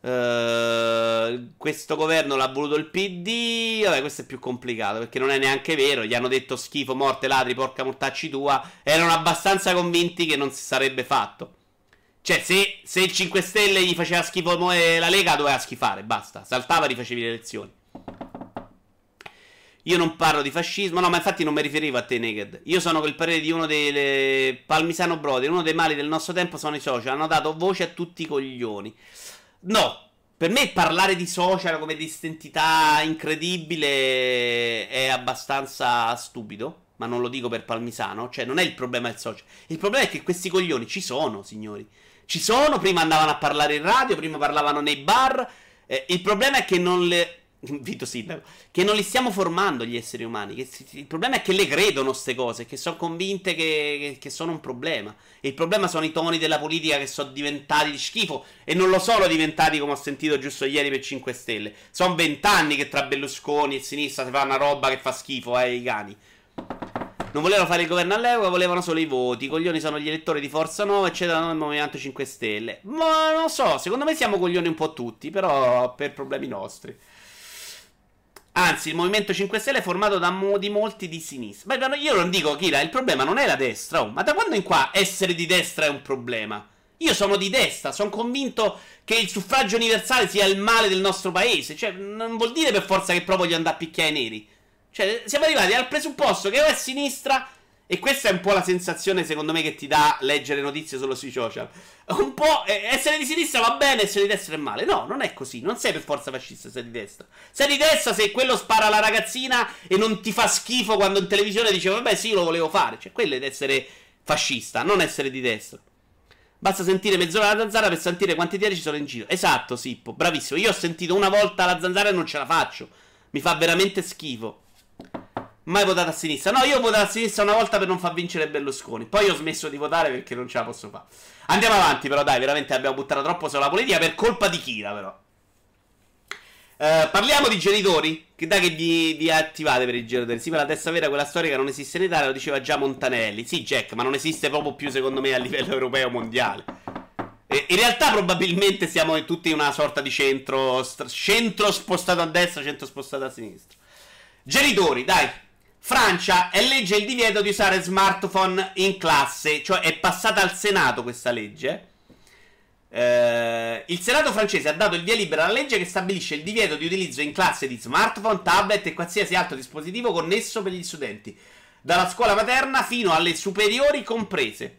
Uh, questo governo l'ha voluto il PD. Vabbè, questo è più complicato perché non è neanche vero. Gli hanno detto schifo, morte, ladri, porca mortacci tua. Erano abbastanza convinti che non si sarebbe fatto. Cioè, se, se il 5 Stelle gli faceva schifo la Lega, doveva schifare. Basta. Saltava e rifacevi le elezioni. Io non parlo di fascismo, no, ma infatti non mi riferivo a te, Naked. Io sono quel parere di uno dei Palmisano Brother. Uno dei mali del nostro tempo sono i social. Hanno dato voce a tutti i coglioni. No, per me parlare di social come di questa incredibile è abbastanza stupido. Ma non lo dico per Palmisano. Cioè, non è il problema del social. Il problema è che questi coglioni ci sono, signori. Ci sono, prima andavano a parlare in radio, prima parlavano nei bar. Eh, il problema è che non le Vito Sindaco, che non li stiamo formando gli esseri umani. Che, il problema è che le credono queste cose, che sono convinte che, che, che, sono un problema. E il problema sono i toni della politica che sono diventati di schifo. E non lo sono diventati, come ho sentito giusto ieri per 5 Stelle. Sono vent'anni che tra Berlusconi e sinistra si fa una roba che fa schifo, eh, i cani. Non volevano fare il governo all'epoca, volevano solo i voti. I coglioni sono gli elettori di Forza Nuova, eccetera, non il Movimento 5 Stelle. Ma non so, secondo me siamo coglioni un po' tutti, però per problemi nostri. Anzi, il Movimento 5 Stelle è formato da mo- di molti di sinistra. Ma io non dico, Kira, il problema non è la destra. Oh. Ma da quando in qua essere di destra è un problema? Io sono di destra, sono convinto che il suffragio universale sia il male del nostro paese. Cioè, non vuol dire per forza che proprio voglio andare a picchiare i neri. Cioè, siamo arrivati al presupposto che o è sinistra e questa è un po' la sensazione, secondo me, che ti dà leggere notizie solo sui social. Un po' eh, essere di sinistra va bene, essere di destra è male. No, non è così. Non sei per forza fascista, sei di destra. Sei di destra se quello spara alla ragazzina e non ti fa schifo quando in televisione dice, vabbè, sì, lo volevo fare. Cioè, quello è essere fascista, non essere di destra. Basta sentire mezz'ora la zanzara per sentire quanti diari ci sono in giro. Esatto, Sippo, bravissimo. Io ho sentito una volta la zanzara e non ce la faccio. Mi fa veramente schifo. Mai votato a sinistra. No, io ho votato a sinistra una volta per non far vincere Berlusconi. Poi ho smesso di votare perché non ce la posso fare. Andiamo avanti, però, dai, veramente abbiamo buttato troppo sulla politica per colpa di Kira, però. Uh, parliamo di genitori. Che dai che vi, vi, attivate per i genitori? Sì, per la testa vera, quella storica non esiste in Italia, lo diceva già Montanelli. Sì, Jack, ma non esiste proprio più, secondo me, a livello europeo mondiale. E, in realtà, probabilmente siamo tutti in una sorta di centro. Centro spostato a destra, centro spostato a sinistra. Genitori, dai, Francia è legge il divieto di usare smartphone in classe, cioè è passata al Senato questa legge. Eh, il Senato francese ha dato il via libera alla legge che stabilisce il divieto di utilizzo in classe di smartphone, tablet e qualsiasi altro dispositivo connesso per gli studenti, dalla scuola materna fino alle superiori comprese.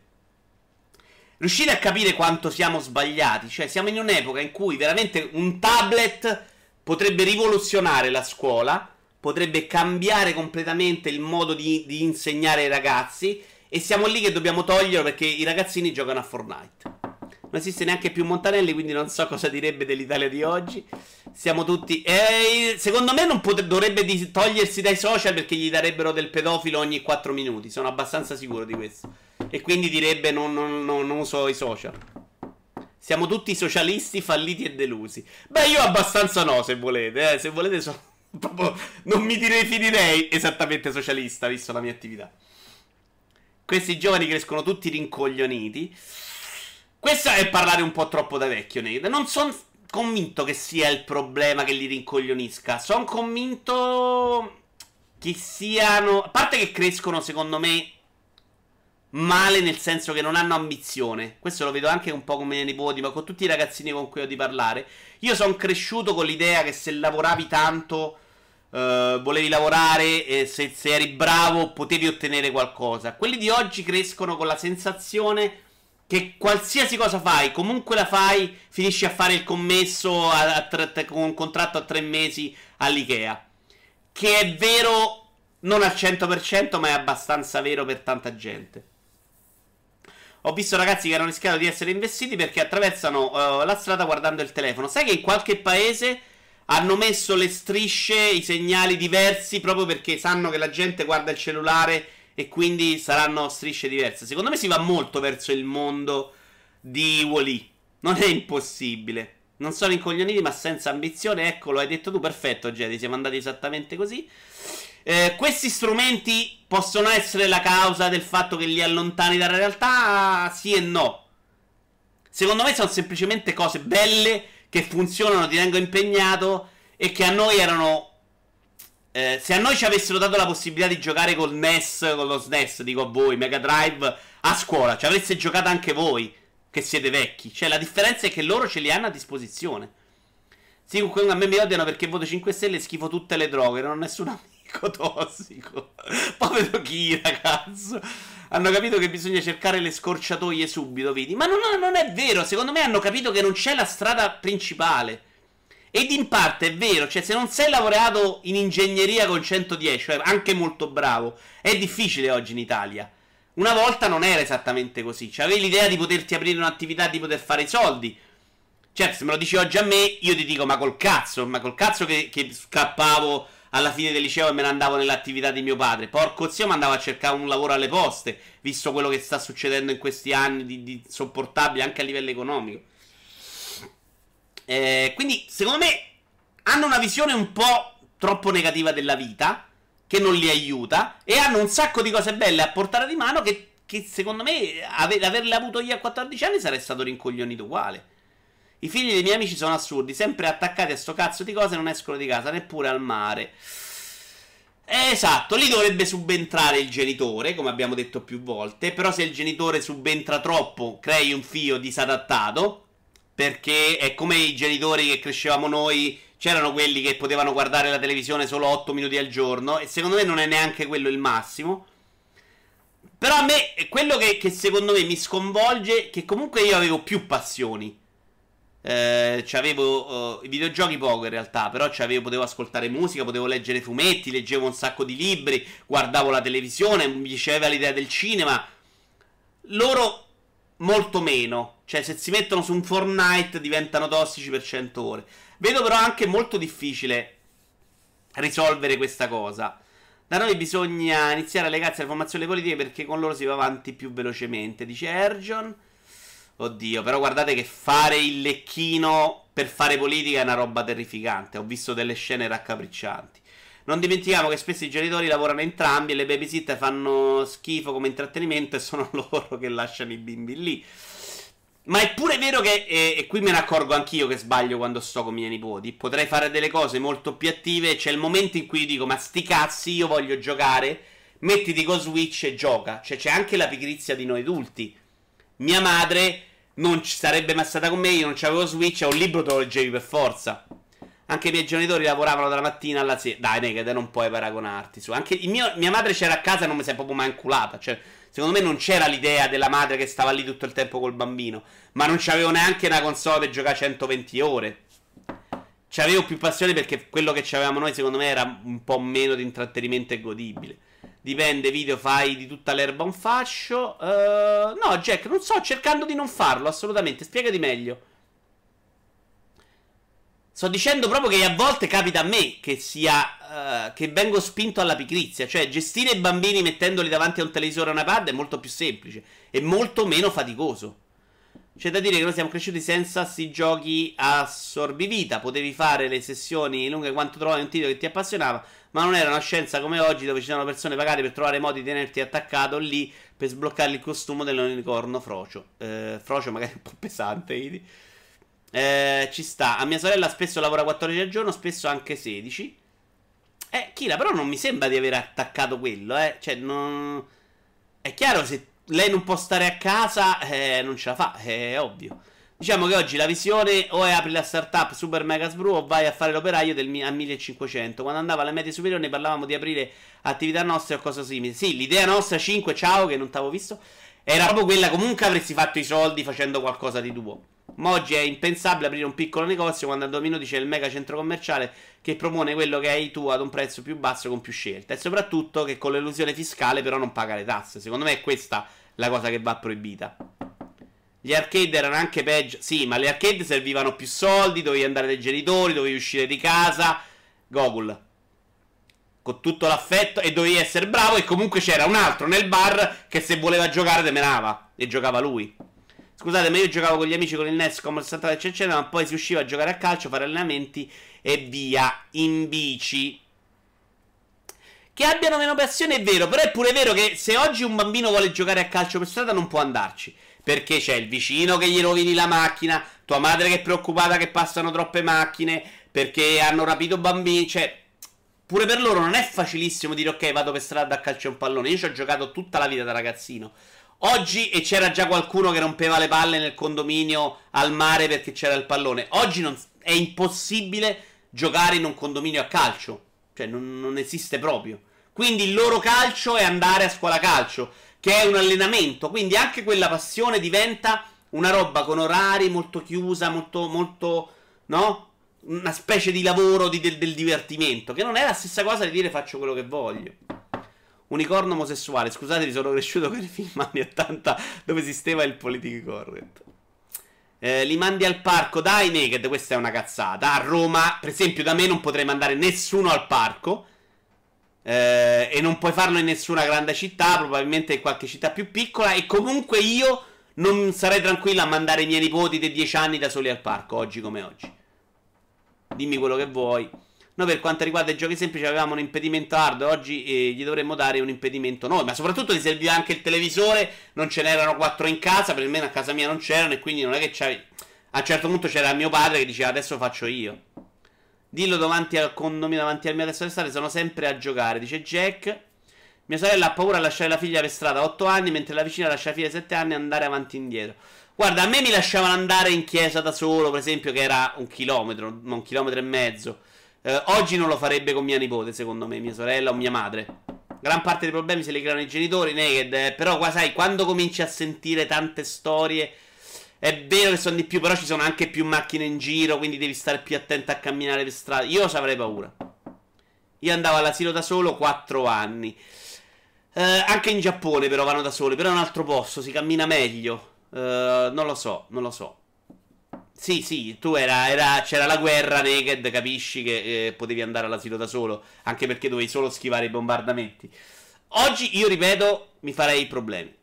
Riuscite a capire quanto siamo sbagliati? Cioè, siamo in un'epoca in cui veramente un tablet potrebbe rivoluzionare la scuola potrebbe cambiare completamente il modo di, di insegnare ai ragazzi. E siamo lì che dobbiamo toglierlo perché i ragazzini giocano a Fortnite. Non esiste neanche più Montanelli, quindi non so cosa direbbe dell'Italia di oggi. Siamo tutti. Eh, secondo me non potre... dovrebbe di... togliersi dai social perché gli darebbero del pedofilo ogni 4 minuti. Sono abbastanza sicuro di questo. E quindi direbbe non, non, non, non uso i social. Siamo tutti socialisti falliti e delusi. Beh, io abbastanza no, se volete. Eh. Se volete, so... proprio non mi definirei esattamente socialista, visto la mia attività. Questi giovani crescono tutti rincoglioniti. Questo è parlare un po' troppo da vecchio, Nate. Non sono convinto che sia il problema che li rincoglionisca. Sono convinto che siano. A parte che crescono, secondo me, male nel senso che non hanno ambizione. Questo lo vedo anche un po' come i miei nipoti, ma con tutti i ragazzini con cui ho di parlare. Io sono cresciuto con l'idea che se lavoravi tanto, uh, volevi lavorare e se, se eri bravo potevi ottenere qualcosa. Quelli di oggi crescono con la sensazione che qualsiasi cosa fai, comunque la fai, finisci a fare il commesso a, a tre, con un contratto a tre mesi all'IKEA. Che è vero non al 100%, ma è abbastanza vero per tanta gente. Ho visto ragazzi che hanno rischiato di essere investiti perché attraversano uh, la strada guardando il telefono. Sai che in qualche paese hanno messo le strisce, i segnali diversi proprio perché sanno che la gente guarda il cellulare e quindi saranno strisce diverse. Secondo me si va molto verso il mondo di Wally. Non è impossibile. Non sono incoglioniti, ma senza ambizione. Eccolo, hai detto tu, perfetto, Jedi. Siamo andati esattamente così. Eh, questi strumenti possono essere la causa del fatto che li allontani dalla realtà? Sì e no. Secondo me sono semplicemente cose belle che funzionano, ti tengo impegnato e che a noi erano eh, se a noi ci avessero dato la possibilità di giocare col NES, con lo SNES, dico a voi, Mega Drive, a scuola, ci avreste giocato anche voi, che siete vecchi. Cioè, la differenza è che loro ce li hanno a disposizione. Sì, comunque a me mi odiano perché voto 5 stelle e schifo tutte le droghe, non ho nessun amico tossico. Povero chi, ragazzo. Hanno capito che bisogna cercare le scorciatoie subito, vedi? Ma non, non è vero, secondo me hanno capito che non c'è la strada principale. Ed in parte è vero, cioè se non sei laureato in ingegneria con 110, cioè anche molto bravo, è difficile oggi in Italia. Una volta non era esattamente così, cioè avevi l'idea di poterti aprire un'attività, di poter fare i soldi. Certo, se me lo dici oggi a me, io ti dico ma col cazzo, ma col cazzo che, che scappavo alla fine del liceo e me ne andavo nell'attività di mio padre. Porco zio, mi andavo a cercare un lavoro alle poste, visto quello che sta succedendo in questi anni di, di sopportabile anche a livello economico. Eh, quindi, secondo me, hanno una visione un po' troppo negativa della vita, che non li aiuta, e hanno un sacco di cose belle a portare di mano che, che secondo me, ave- averle avuto io a 14 anni sarei stato rincoglionito uguale. I figli dei miei amici sono assurdi, sempre attaccati a sto cazzo di cose, non escono di casa, neppure al mare. Esatto, lì dovrebbe subentrare il genitore, come abbiamo detto più volte, però se il genitore subentra troppo, crei un figlio disadattato, perché è come i genitori che crescevamo noi. C'erano quelli che potevano guardare la televisione solo 8 minuti al giorno. E secondo me non è neanche quello il massimo. Però a me è quello che, che secondo me mi sconvolge. Che comunque io avevo più passioni. Eh, avevo uh, i videogiochi poco in realtà, però avevo, potevo ascoltare musica, potevo leggere fumetti, leggevo un sacco di libri, guardavo la televisione, mi piaceva l'idea del cinema. Loro molto meno. Cioè, se si mettono su un Fortnite diventano tossici per 100 ore. Vedo però anche molto difficile risolvere questa cosa. Da noi bisogna iniziare a legarsi alle formazioni politiche perché con loro si va avanti più velocemente, dice Ergion. Oddio, però guardate che fare il lecchino per fare politica è una roba terrificante. Ho visto delle scene raccapriccianti. Non dimentichiamo che spesso i genitori lavorano entrambi e le babysitter fanno schifo come intrattenimento e sono loro che lasciano i bimbi lì. Ma è pure vero che, e, e, qui me ne accorgo anch'io che sbaglio quando sto con i miei nipoti, potrei fare delle cose molto più attive, c'è il momento in cui dico ma sti cazzi io voglio giocare, mettiti con Switch e gioca, cioè c'è anche la pigrizia di noi adulti. Mia madre non ci sarebbe mai stata con me, io non c'avevo Switch, un libro te lo leggevi per forza. Anche i miei genitori lavoravano dalla mattina alla sera. Dai, nega, te non puoi paragonarti su. Anche mio, mia madre c'era a casa e non mi si è proprio mai inculata. Cioè, secondo me non c'era l'idea della madre che stava lì tutto il tempo col bambino. Ma non c'avevo neanche una console per giocare 120 ore. C'avevo più passione perché quello che avevamo noi, secondo me, era un po' meno di intrattenimento e godibile. Dipende, video fai di tutta l'erba un fascio. Uh, no, Jack, non so, cercando di non farlo, assolutamente. Spiegati meglio. Sto dicendo proprio che a volte capita a me che sia. Uh, che vengo spinto alla pigrizia. Cioè, gestire i bambini mettendoli davanti a un televisore o una pad è molto più semplice e molto meno faticoso. C'è da dire che noi siamo cresciuti senza sti giochi a sorbivita. Potevi fare le sessioni lunghe quanto trovavi un titolo che ti appassionava, ma non era una scienza come oggi dove ci sono persone pagate per trovare modi di tenerti attaccato lì per sbloccare il costume dell'unicorno frocio. Eh, frocio magari un po' pesante, vedi? Eh, ci sta. A mia sorella spesso lavora 14 al giorno, spesso anche 16. Eh, Kira, però non mi sembra di aver attaccato quello, eh. Cioè, non... È chiaro se lei non può stare a casa, eh, non ce la fa, è ovvio. Diciamo che oggi la visione o è apri la startup super mega sbru o vai a fare l'operaio del, a 1500. Quando andavo alle medie superiori ne parlavamo di aprire attività nostre o cose simili. Sì, l'idea nostra 5, ciao, che non t'avevo visto, era proprio quella comunque avresti fatto i soldi facendo qualcosa di tuo. Ma oggi è impensabile aprire un piccolo negozio quando a due minuti c'è il mega centro commerciale che propone quello che hai tu ad un prezzo più basso con più scelta. E soprattutto che con l'illusione fiscale però non paga le tasse. Secondo me è questa la cosa che va proibita. Gli arcade erano anche peggio. Sì, ma le arcade servivano più soldi, dovevi andare dai genitori, dovevi uscire di casa. Gogol. Con tutto l'affetto e dovevi essere bravo e comunque c'era un altro nel bar che se voleva giocare te menava e giocava lui. Scusate, ma io giocavo con gli amici con il NES come il 60 eccetera, ma poi si usciva a giocare a calcio, fare allenamenti e via in bici. Che abbiano meno passione è vero, però è pure vero che se oggi un bambino vuole giocare a calcio per strada non può andarci. Perché c'è il vicino che gli rovini la macchina, tua madre che è preoccupata che passano troppe macchine, perché hanno rapito bambini, cioè... Pure per loro non è facilissimo dire ok vado per strada a calcio un pallone. Io ci ho giocato tutta la vita da ragazzino. Oggi e c'era già qualcuno che rompeva le palle nel condominio al mare perché c'era il pallone. Oggi non, è impossibile giocare in un condominio a calcio. Cioè non, non esiste proprio. Quindi il loro calcio è andare a scuola calcio, che è un allenamento. Quindi anche quella passione diventa una roba con orari molto chiusa, molto, molto, no? Una specie di lavoro di, del, del divertimento, che non è la stessa cosa di dire faccio quello che voglio. Unicorno omosessuale, scusate, sono cresciuto con i film anni 80 dove esisteva il politically correct. Eh, li mandi al parco, dai Naked, questa è una cazzata. A Roma, per esempio, da me non potrei mandare nessuno al parco eh, e non puoi farlo in nessuna grande città, probabilmente in qualche città più piccola. E comunque io non sarei tranquillo a mandare i miei nipoti dei 10 anni da soli al parco, oggi come oggi. Dimmi quello che vuoi. Noi per quanto riguarda i giochi semplici avevamo un impedimento hard, oggi eh, gli dovremmo dare un impedimento noi, ma soprattutto gli serviva anche il televisore, non ce n'erano quattro in casa, per me a casa mia non c'erano e quindi non è che c'avevi... A un certo punto c'era mio padre che diceva adesso faccio io. Dillo davanti al condominio, davanti al mio adesso d'estate, sono sempre a giocare, dice Jack. Mia sorella ha paura a lasciare la figlia per strada a 8 anni, mentre la vicina lascia la figlia a 7 anni e andare avanti e indietro. Guarda, a me mi lasciavano andare in chiesa da solo, per esempio, che era un chilometro, un chilometro e mezzo. Eh, oggi non lo farebbe con mia nipote, secondo me, mia sorella o mia madre. Gran parte dei problemi se li creano i genitori, naked, eh, però qua sai, quando cominci a sentire tante storie è vero che sono di più, però ci sono anche più macchine in giro, quindi devi stare più attento a camminare per strada. Io ci avrei paura. Io andavo all'asilo da solo 4 anni. Eh, anche in Giappone però vanno da soli, però è un altro posto, si cammina meglio. Eh, non lo so, non lo so. Sì, sì, tu era, era, c'era la guerra naked, capisci che eh, potevi andare all'asilo da solo, anche perché dovevi solo schivare i bombardamenti. Oggi, io ripeto, mi farei problemi.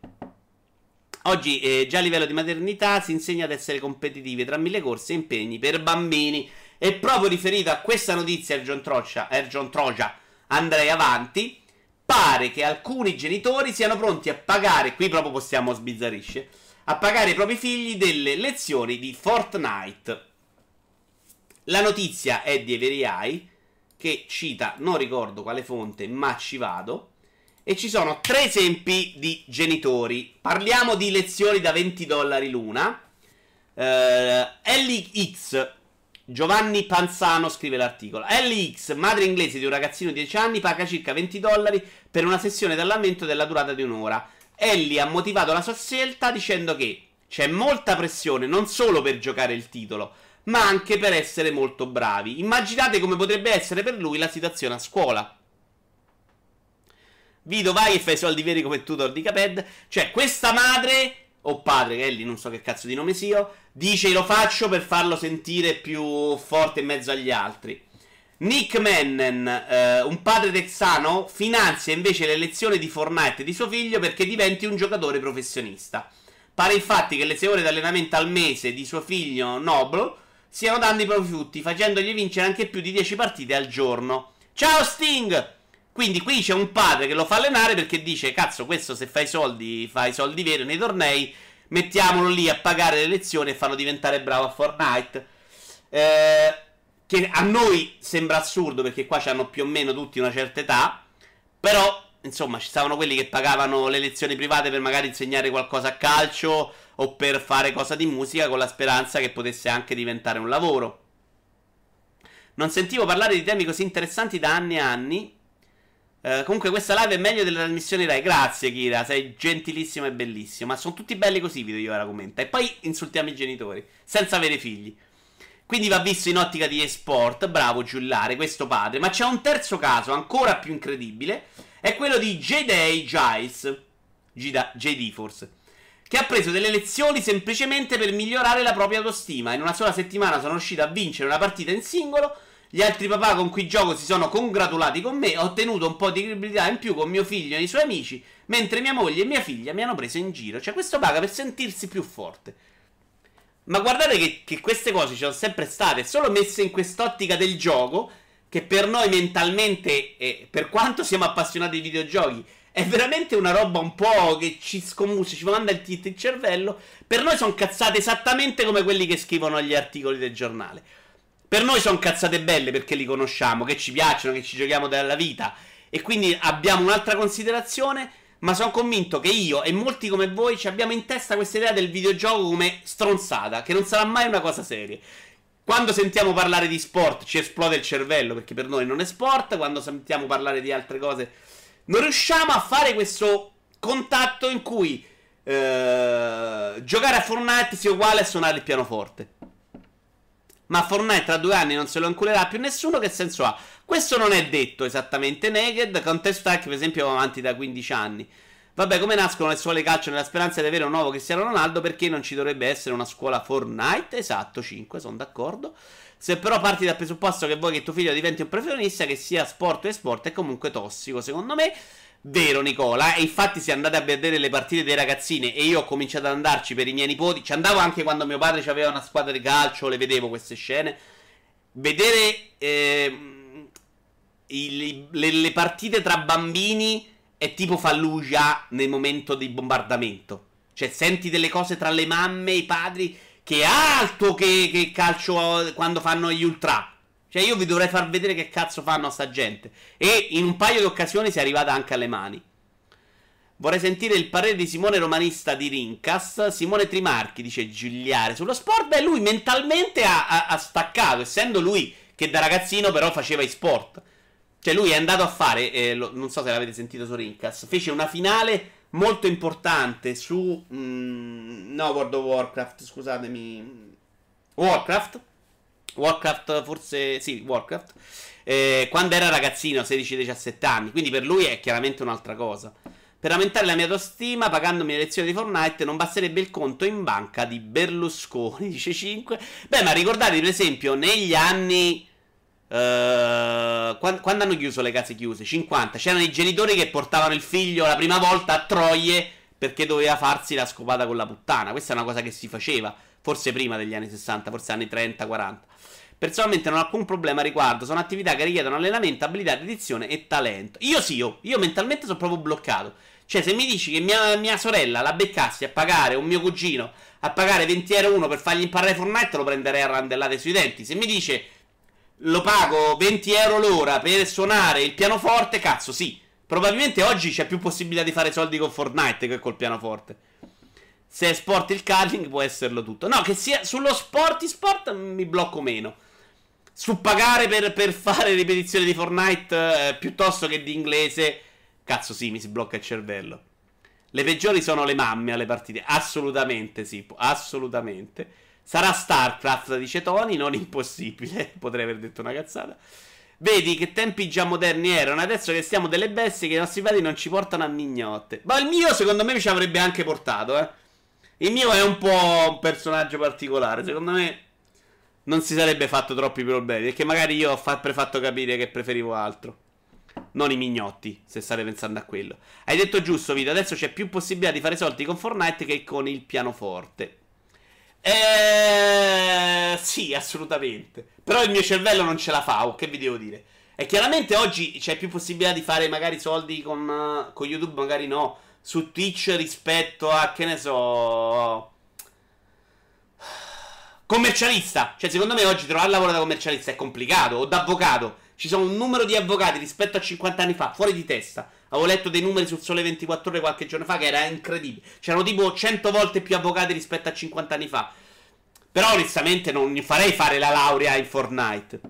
Oggi eh, già a livello di maternità si insegna ad essere competitivi tra mille corse e impegni per bambini. E proprio riferito a questa notizia, Ergion Trocia, Ergion Troja, andrei avanti. Pare che alcuni genitori siano pronti a pagare, qui proprio possiamo sbizzarrisce, a pagare i propri figli delle lezioni di Fortnite. La notizia è di Everyeye, che cita, non ricordo quale fonte, ma ci vado e ci sono tre esempi di genitori. Parliamo di lezioni da 20 dollari l'una. Uh, LX Giovanni Panzano scrive l'articolo. LX, madre inglese di un ragazzino di 10 anni, paga circa 20 dollari per una sessione d'allenamento della durata di un'ora. Ellie ha motivato la sua scelta dicendo che c'è molta pressione non solo per giocare il titolo, ma anche per essere molto bravi. Immaginate come potrebbe essere per lui la situazione a scuola. Vito, vai e fai i soldi veri come tutor di Caped. Cioè, questa madre, o padre, che è lì, non so che cazzo di nome sia, dice lo faccio per farlo sentire più forte in mezzo agli altri. Nick Mennen, eh, un padre texano, finanzia invece le lezioni di Fortnite di suo figlio perché diventi un giocatore professionista. Pare infatti che le 6 ore di allenamento al mese di suo figlio Noble stiano dando i propri frutti, facendogli vincere anche più di 10 partite al giorno. Ciao Sting! Quindi qui c'è un padre che lo fa allenare perché dice: Cazzo, questo se fai soldi, fai soldi veri nei tornei, mettiamolo lì a pagare le lezioni e farlo diventare bravo a Fortnite. Eh, che a noi sembra assurdo perché qua hanno più o meno tutti una certa età. Però, insomma, ci stavano quelli che pagavano le lezioni private per magari insegnare qualcosa a calcio o per fare cosa di musica con la speranza che potesse anche diventare un lavoro. Non sentivo parlare di temi così interessanti da anni e anni. Uh, comunque questa live è meglio delle trasmissioni Rai. Grazie Kira, sei gentilissimo e bellissimo. Ma sono tutti belli così video io ora commenta. E poi insultiamo i genitori, senza avere figli. Quindi va visto in ottica di esport. Bravo Giullare, questo padre. Ma c'è un terzo caso ancora più incredibile. È quello di J.D. Giles. JD forse. Che ha preso delle lezioni semplicemente per migliorare la propria autostima. In una sola settimana sono riuscito a vincere una partita in singolo gli altri papà con cui gioco si sono congratulati con me, ho ottenuto un po' di credibilità in più con mio figlio e i suoi amici, mentre mia moglie e mia figlia mi hanno preso in giro. Cioè, questo paga per sentirsi più forte. Ma guardate che, che queste cose ci sono sempre state, solo messe in quest'ottica del gioco, che per noi mentalmente, eh, per quanto siamo appassionati di videogiochi, è veramente una roba un po' che ci scommusse, ci manda il il cervello. Per noi sono cazzate esattamente come quelli che scrivono gli articoli del giornale. Per noi sono cazzate belle perché li conosciamo, che ci piacciono, che ci giochiamo della vita. E quindi abbiamo un'altra considerazione. Ma sono convinto che io e molti come voi ci abbiamo in testa questa idea del videogioco come stronzata, che non sarà mai una cosa seria. Quando sentiamo parlare di sport ci esplode il cervello perché per noi non è sport. Quando sentiamo parlare di altre cose, non riusciamo a fare questo contatto in cui eh, giocare a Fortnite sia uguale a suonare il pianoforte. Ma Fortnite tra due anni non se lo inculerà più nessuno. Che senso ha? Questo non è detto esattamente naked. Counter Strike, per esempio, va avanti da 15 anni. Vabbè, come nascono le scuole calcio nella speranza di avere un nuovo Cristiano Ronaldo? Perché non ci dovrebbe essere una scuola Fortnite? Esatto, 5, sono d'accordo. Se però parti dal presupposto che vuoi che tuo figlio diventi un professionista, che sia sport o esport, è comunque tossico, secondo me. Vero Nicola, e infatti se andate a vedere le partite dei ragazzini e io ho cominciato ad andarci per i miei nipoti, ci andavo anche quando mio padre aveva una squadra di calcio, le vedevo queste scene, vedere eh, il, le, le, partite tra bambini è tipo Fallujah nel momento di bombardamento, cioè senti delle cose tra le mamme e i padri che è alto che, che calcio quando fanno gli ultra. Cioè, io vi dovrei far vedere che cazzo fanno a sta gente. E in un paio di occasioni si è arrivata anche alle mani. Vorrei sentire il parere di Simone Romanista di Rincas. Simone Trimarchi dice Giuliare sullo sport. Beh, lui mentalmente ha, ha, ha, staccato, essendo lui che da ragazzino però faceva i sport. Cioè, lui è andato a fare, eh, lo, non so se l'avete sentito su Rincas, fece una finale molto importante su... Mm, no, World of Warcraft, scusatemi. Warcraft Warcraft, forse sì, Warcraft. Eh, quando era ragazzino, 16-17 anni. Quindi per lui è chiaramente un'altra cosa. Per aumentare la mia autostima, pagandomi le lezioni di Fortnite, non basterebbe il conto in banca di Berlusconi, dice 5. Beh, ma ricordate, per esempio, negli anni... Uh, quando, quando, hanno chiuso le case chiuse? 50. C'erano i genitori che portavano il figlio la prima volta a Troie perché doveva farsi la scopata con la puttana. Questa è una cosa che si faceva, forse prima degli anni 60, forse anni 30, 40. Personalmente non ho alcun problema a riguardo. Sono attività che richiedono allenamento, abilità, dedizione e talento. Io sì, io, io mentalmente sono proprio bloccato. Cioè, se mi dici che mia, mia sorella la beccassi a pagare, un mio cugino, a pagare 20 euro uno per fargli imparare Fortnite, lo prenderei a randellate sui denti. Se mi dice lo pago 20 euro l'ora per suonare il pianoforte, cazzo, sì. Probabilmente oggi c'è più possibilità di fare soldi con Fortnite che col pianoforte. Se è sport il curling può esserlo tutto. No, che sia sullo sport, sport mi blocco meno su per, per fare ripetizioni di Fortnite eh, piuttosto che di inglese, cazzo sì, mi si blocca il cervello. Le peggiori sono le mamme alle partite. Assolutamente sì, assolutamente. Sarà StarCraft, dice Tony, non impossibile. Potrei aver detto una cazzata. Vedi che tempi già moderni erano, adesso che stiamo delle bestie che i nostri padri non ci portano a mignotte. Ma il mio secondo me ci avrebbe anche portato, eh. Il mio è un po' un personaggio particolare, secondo me non si sarebbe fatto troppi problemi, perché magari io ho sempre fatto capire che preferivo altro. Non i mignotti, se state pensando a quello. Hai detto giusto, Vito, adesso c'è più possibilità di fare soldi con Fortnite che con il pianoforte. Eh, sì, assolutamente. Però il mio cervello non ce la fa, o che vi devo dire? E chiaramente oggi c'è più possibilità di fare magari soldi con, con YouTube, magari no, su Twitch rispetto a, che ne so... Commercialista. Cioè, secondo me oggi trovare lavoro da commercialista è complicato, o da avvocato. Ci sono un numero di avvocati rispetto a 50 anni fa, fuori di testa. Avevo letto dei numeri sul Sole 24 ore qualche giorno fa che era incredibile. C'erano tipo 100 volte più avvocati rispetto a 50 anni fa. Però onestamente non farei fare la laurea in Fortnite.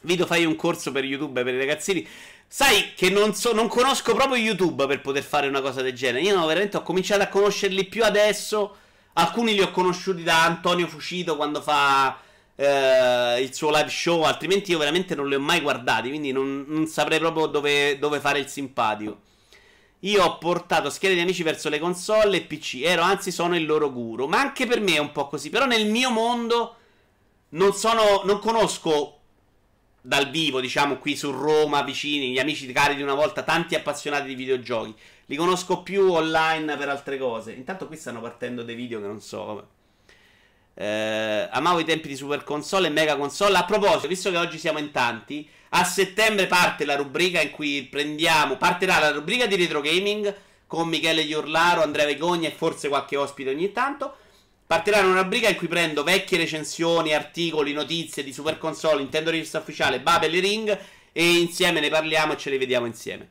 Vito, fai un corso per YouTube per i ragazzini. Sai che non, so, non conosco proprio YouTube per poter fare una cosa del genere. Io no, veramente ho cominciato a conoscerli più adesso. Alcuni li ho conosciuti da Antonio Fucito quando fa eh, il suo live show, altrimenti io veramente non li ho mai guardati, quindi non, non saprei proprio dove, dove, fare il simpatico. Io ho portato schede di amici verso le console e PC, ero anzi sono il loro guru, ma anche per me è un po' così, però nel mio mondo non sono, non conosco dal vivo, diciamo qui su Roma, vicini, gli amici cari di una volta, tanti appassionati di videogiochi. Li conosco più online per altre cose. Intanto qui stanno partendo dei video che non so. Eh, amavo i tempi di Super Console e Mega Console. A proposito, visto che oggi siamo in tanti, a settembre parte la rubrica in cui prendiamo. Partirà la rubrica di retro gaming con Michele Iurlaro, Andrea Vegogna e forse qualche ospite ogni tanto. Partirà una rubrica in cui prendo vecchie recensioni, articoli, notizie di Super Console, Nintendo Rivista Ufficiale, Babel e Ring e insieme ne parliamo e ce le vediamo insieme.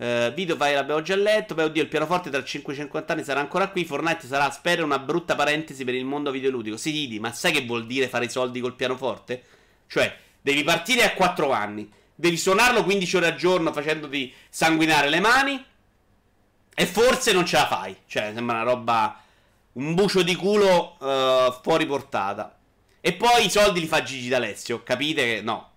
Uh, video file l'abbiamo già letto. Beh, oddio, il pianoforte tra 5 e 50 anni sarà ancora qui. Fortnite sarà, spero, una brutta parentesi per il mondo videoludico. Sì, Didi, ma sai che vuol dire fare i soldi col pianoforte? Cioè, devi partire a 4 anni, devi suonarlo 15 ore al giorno facendoti sanguinare le mani. E forse non ce la fai. Cioè, sembra una roba. Un bucio di culo uh, fuori portata. E poi i soldi li fa Gigi D'Alessio. Capite che no,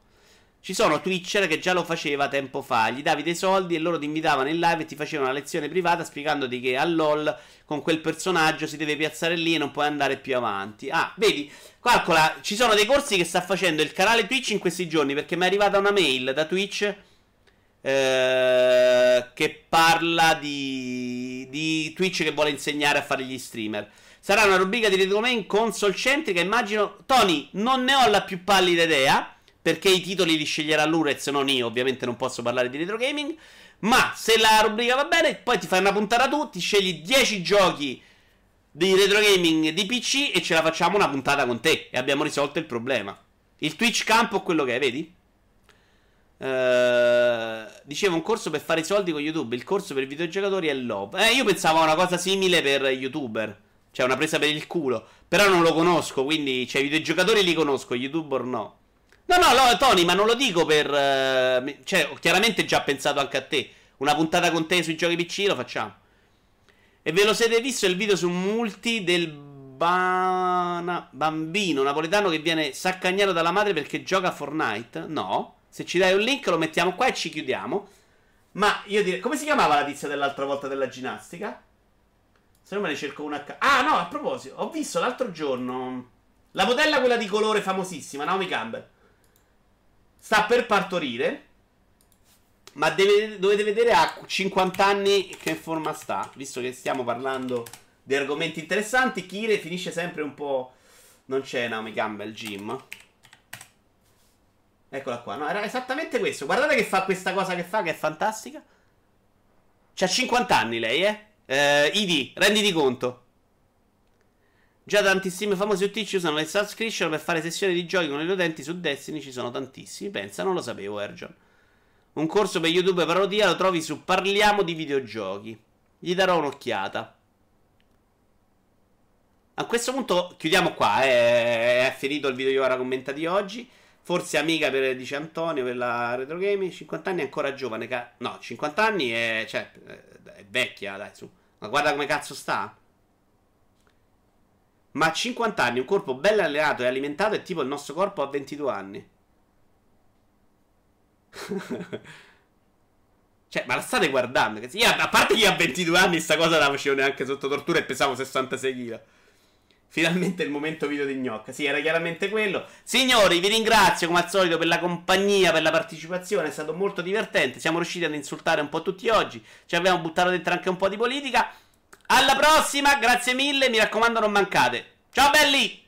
ci sono Twitcher che già lo faceva tempo fa, gli davi dei soldi e loro ti invitavano in live e ti facevano una lezione privata spiegandoti che a LOL con quel personaggio si deve piazzare lì e non puoi andare più avanti. Ah, vedi, calcola, ci sono dei corsi che sta facendo il canale Twitch in questi giorni perché mi è arrivata una mail da Twitch eh, che parla di, di Twitch che vuole insegnare a fare gli streamer. Sarà una rubrica di retro console centrica, immagino. Tony, non ne ho la più pallida idea perché i titoli li sceglierà l'Urez, non io, ovviamente non posso parlare di retro gaming, ma se la rubrica va bene, poi ti fai una puntata tu, ti scegli 10 giochi di retro gaming di PC e ce la facciamo una puntata con te e abbiamo risolto il problema. Il Twitch campo quello che è, vedi? Uh, dicevo un corso per fare i soldi con YouTube. Il corso per i videogiocatori è l'OP. Eh, io pensavo a una cosa simile per youtuber. Cioè, una presa per il culo. Però non lo conosco. Quindi, cioè, i videogiocatori li conosco, youtuber no. No, no, no, Tony, ma non lo dico per... Uh, cioè, ho chiaramente già pensato anche a te. Una puntata con te sui giochi PC lo facciamo. E ve lo siete visto il video su multi del bana... bambino napoletano che viene saccagnato dalla madre perché gioca a Fortnite? No. Se ci dai un link lo mettiamo qua e ci chiudiamo. Ma io direi... Come si chiamava la tizia dell'altra volta della ginnastica? Se no me ne cerco una... Ah, no, a proposito, ho visto l'altro giorno... La modella quella di colore famosissima, Naomi Campbell. Sta per partorire. Ma deve, dovete vedere a 50 anni che forma sta. Visto che stiamo parlando di argomenti interessanti. Kire finisce sempre un po'. Non c'è Naomi Campbell Jim. Eccola qua. No, era esattamente questo. Guardate che fa questa cosa che fa, che è fantastica. C'ha 50 anni lei, eh? eh Idi, renditi conto. Già tantissimi famosi UTC usano le subscription per fare sessioni di giochi con i utenti su Destiny, ci sono tantissimi. Pensa, non lo sapevo, Erjon. Un corso per YouTube parodia lo trovi su Parliamo di videogiochi. Gli darò un'occhiata. A questo punto chiudiamo qua, eh. è finito il video di ora commenta di oggi. Forse amica per, dice Antonio, per la retro gaming. 50 anni è ancora giovane. no, 50 anni è, cioè, è vecchia, dai, su. Ma guarda come cazzo sta. Ma a 50 anni un corpo bello allenato e alimentato è tipo il nostro corpo a 22 anni. cioè, ma la state guardando? Io, a parte che a 22 anni sta cosa la facevo neanche sotto tortura e pesavo 66 kg. Finalmente il momento video di gnocca. Sì, era chiaramente quello. Signori, vi ringrazio come al solito per la compagnia, per la partecipazione. È stato molto divertente. Siamo riusciti ad insultare un po' tutti oggi. Ci abbiamo buttato dentro anche un po' di politica. Alla prossima, grazie mille. Mi raccomando, non mancate. Ciao belli!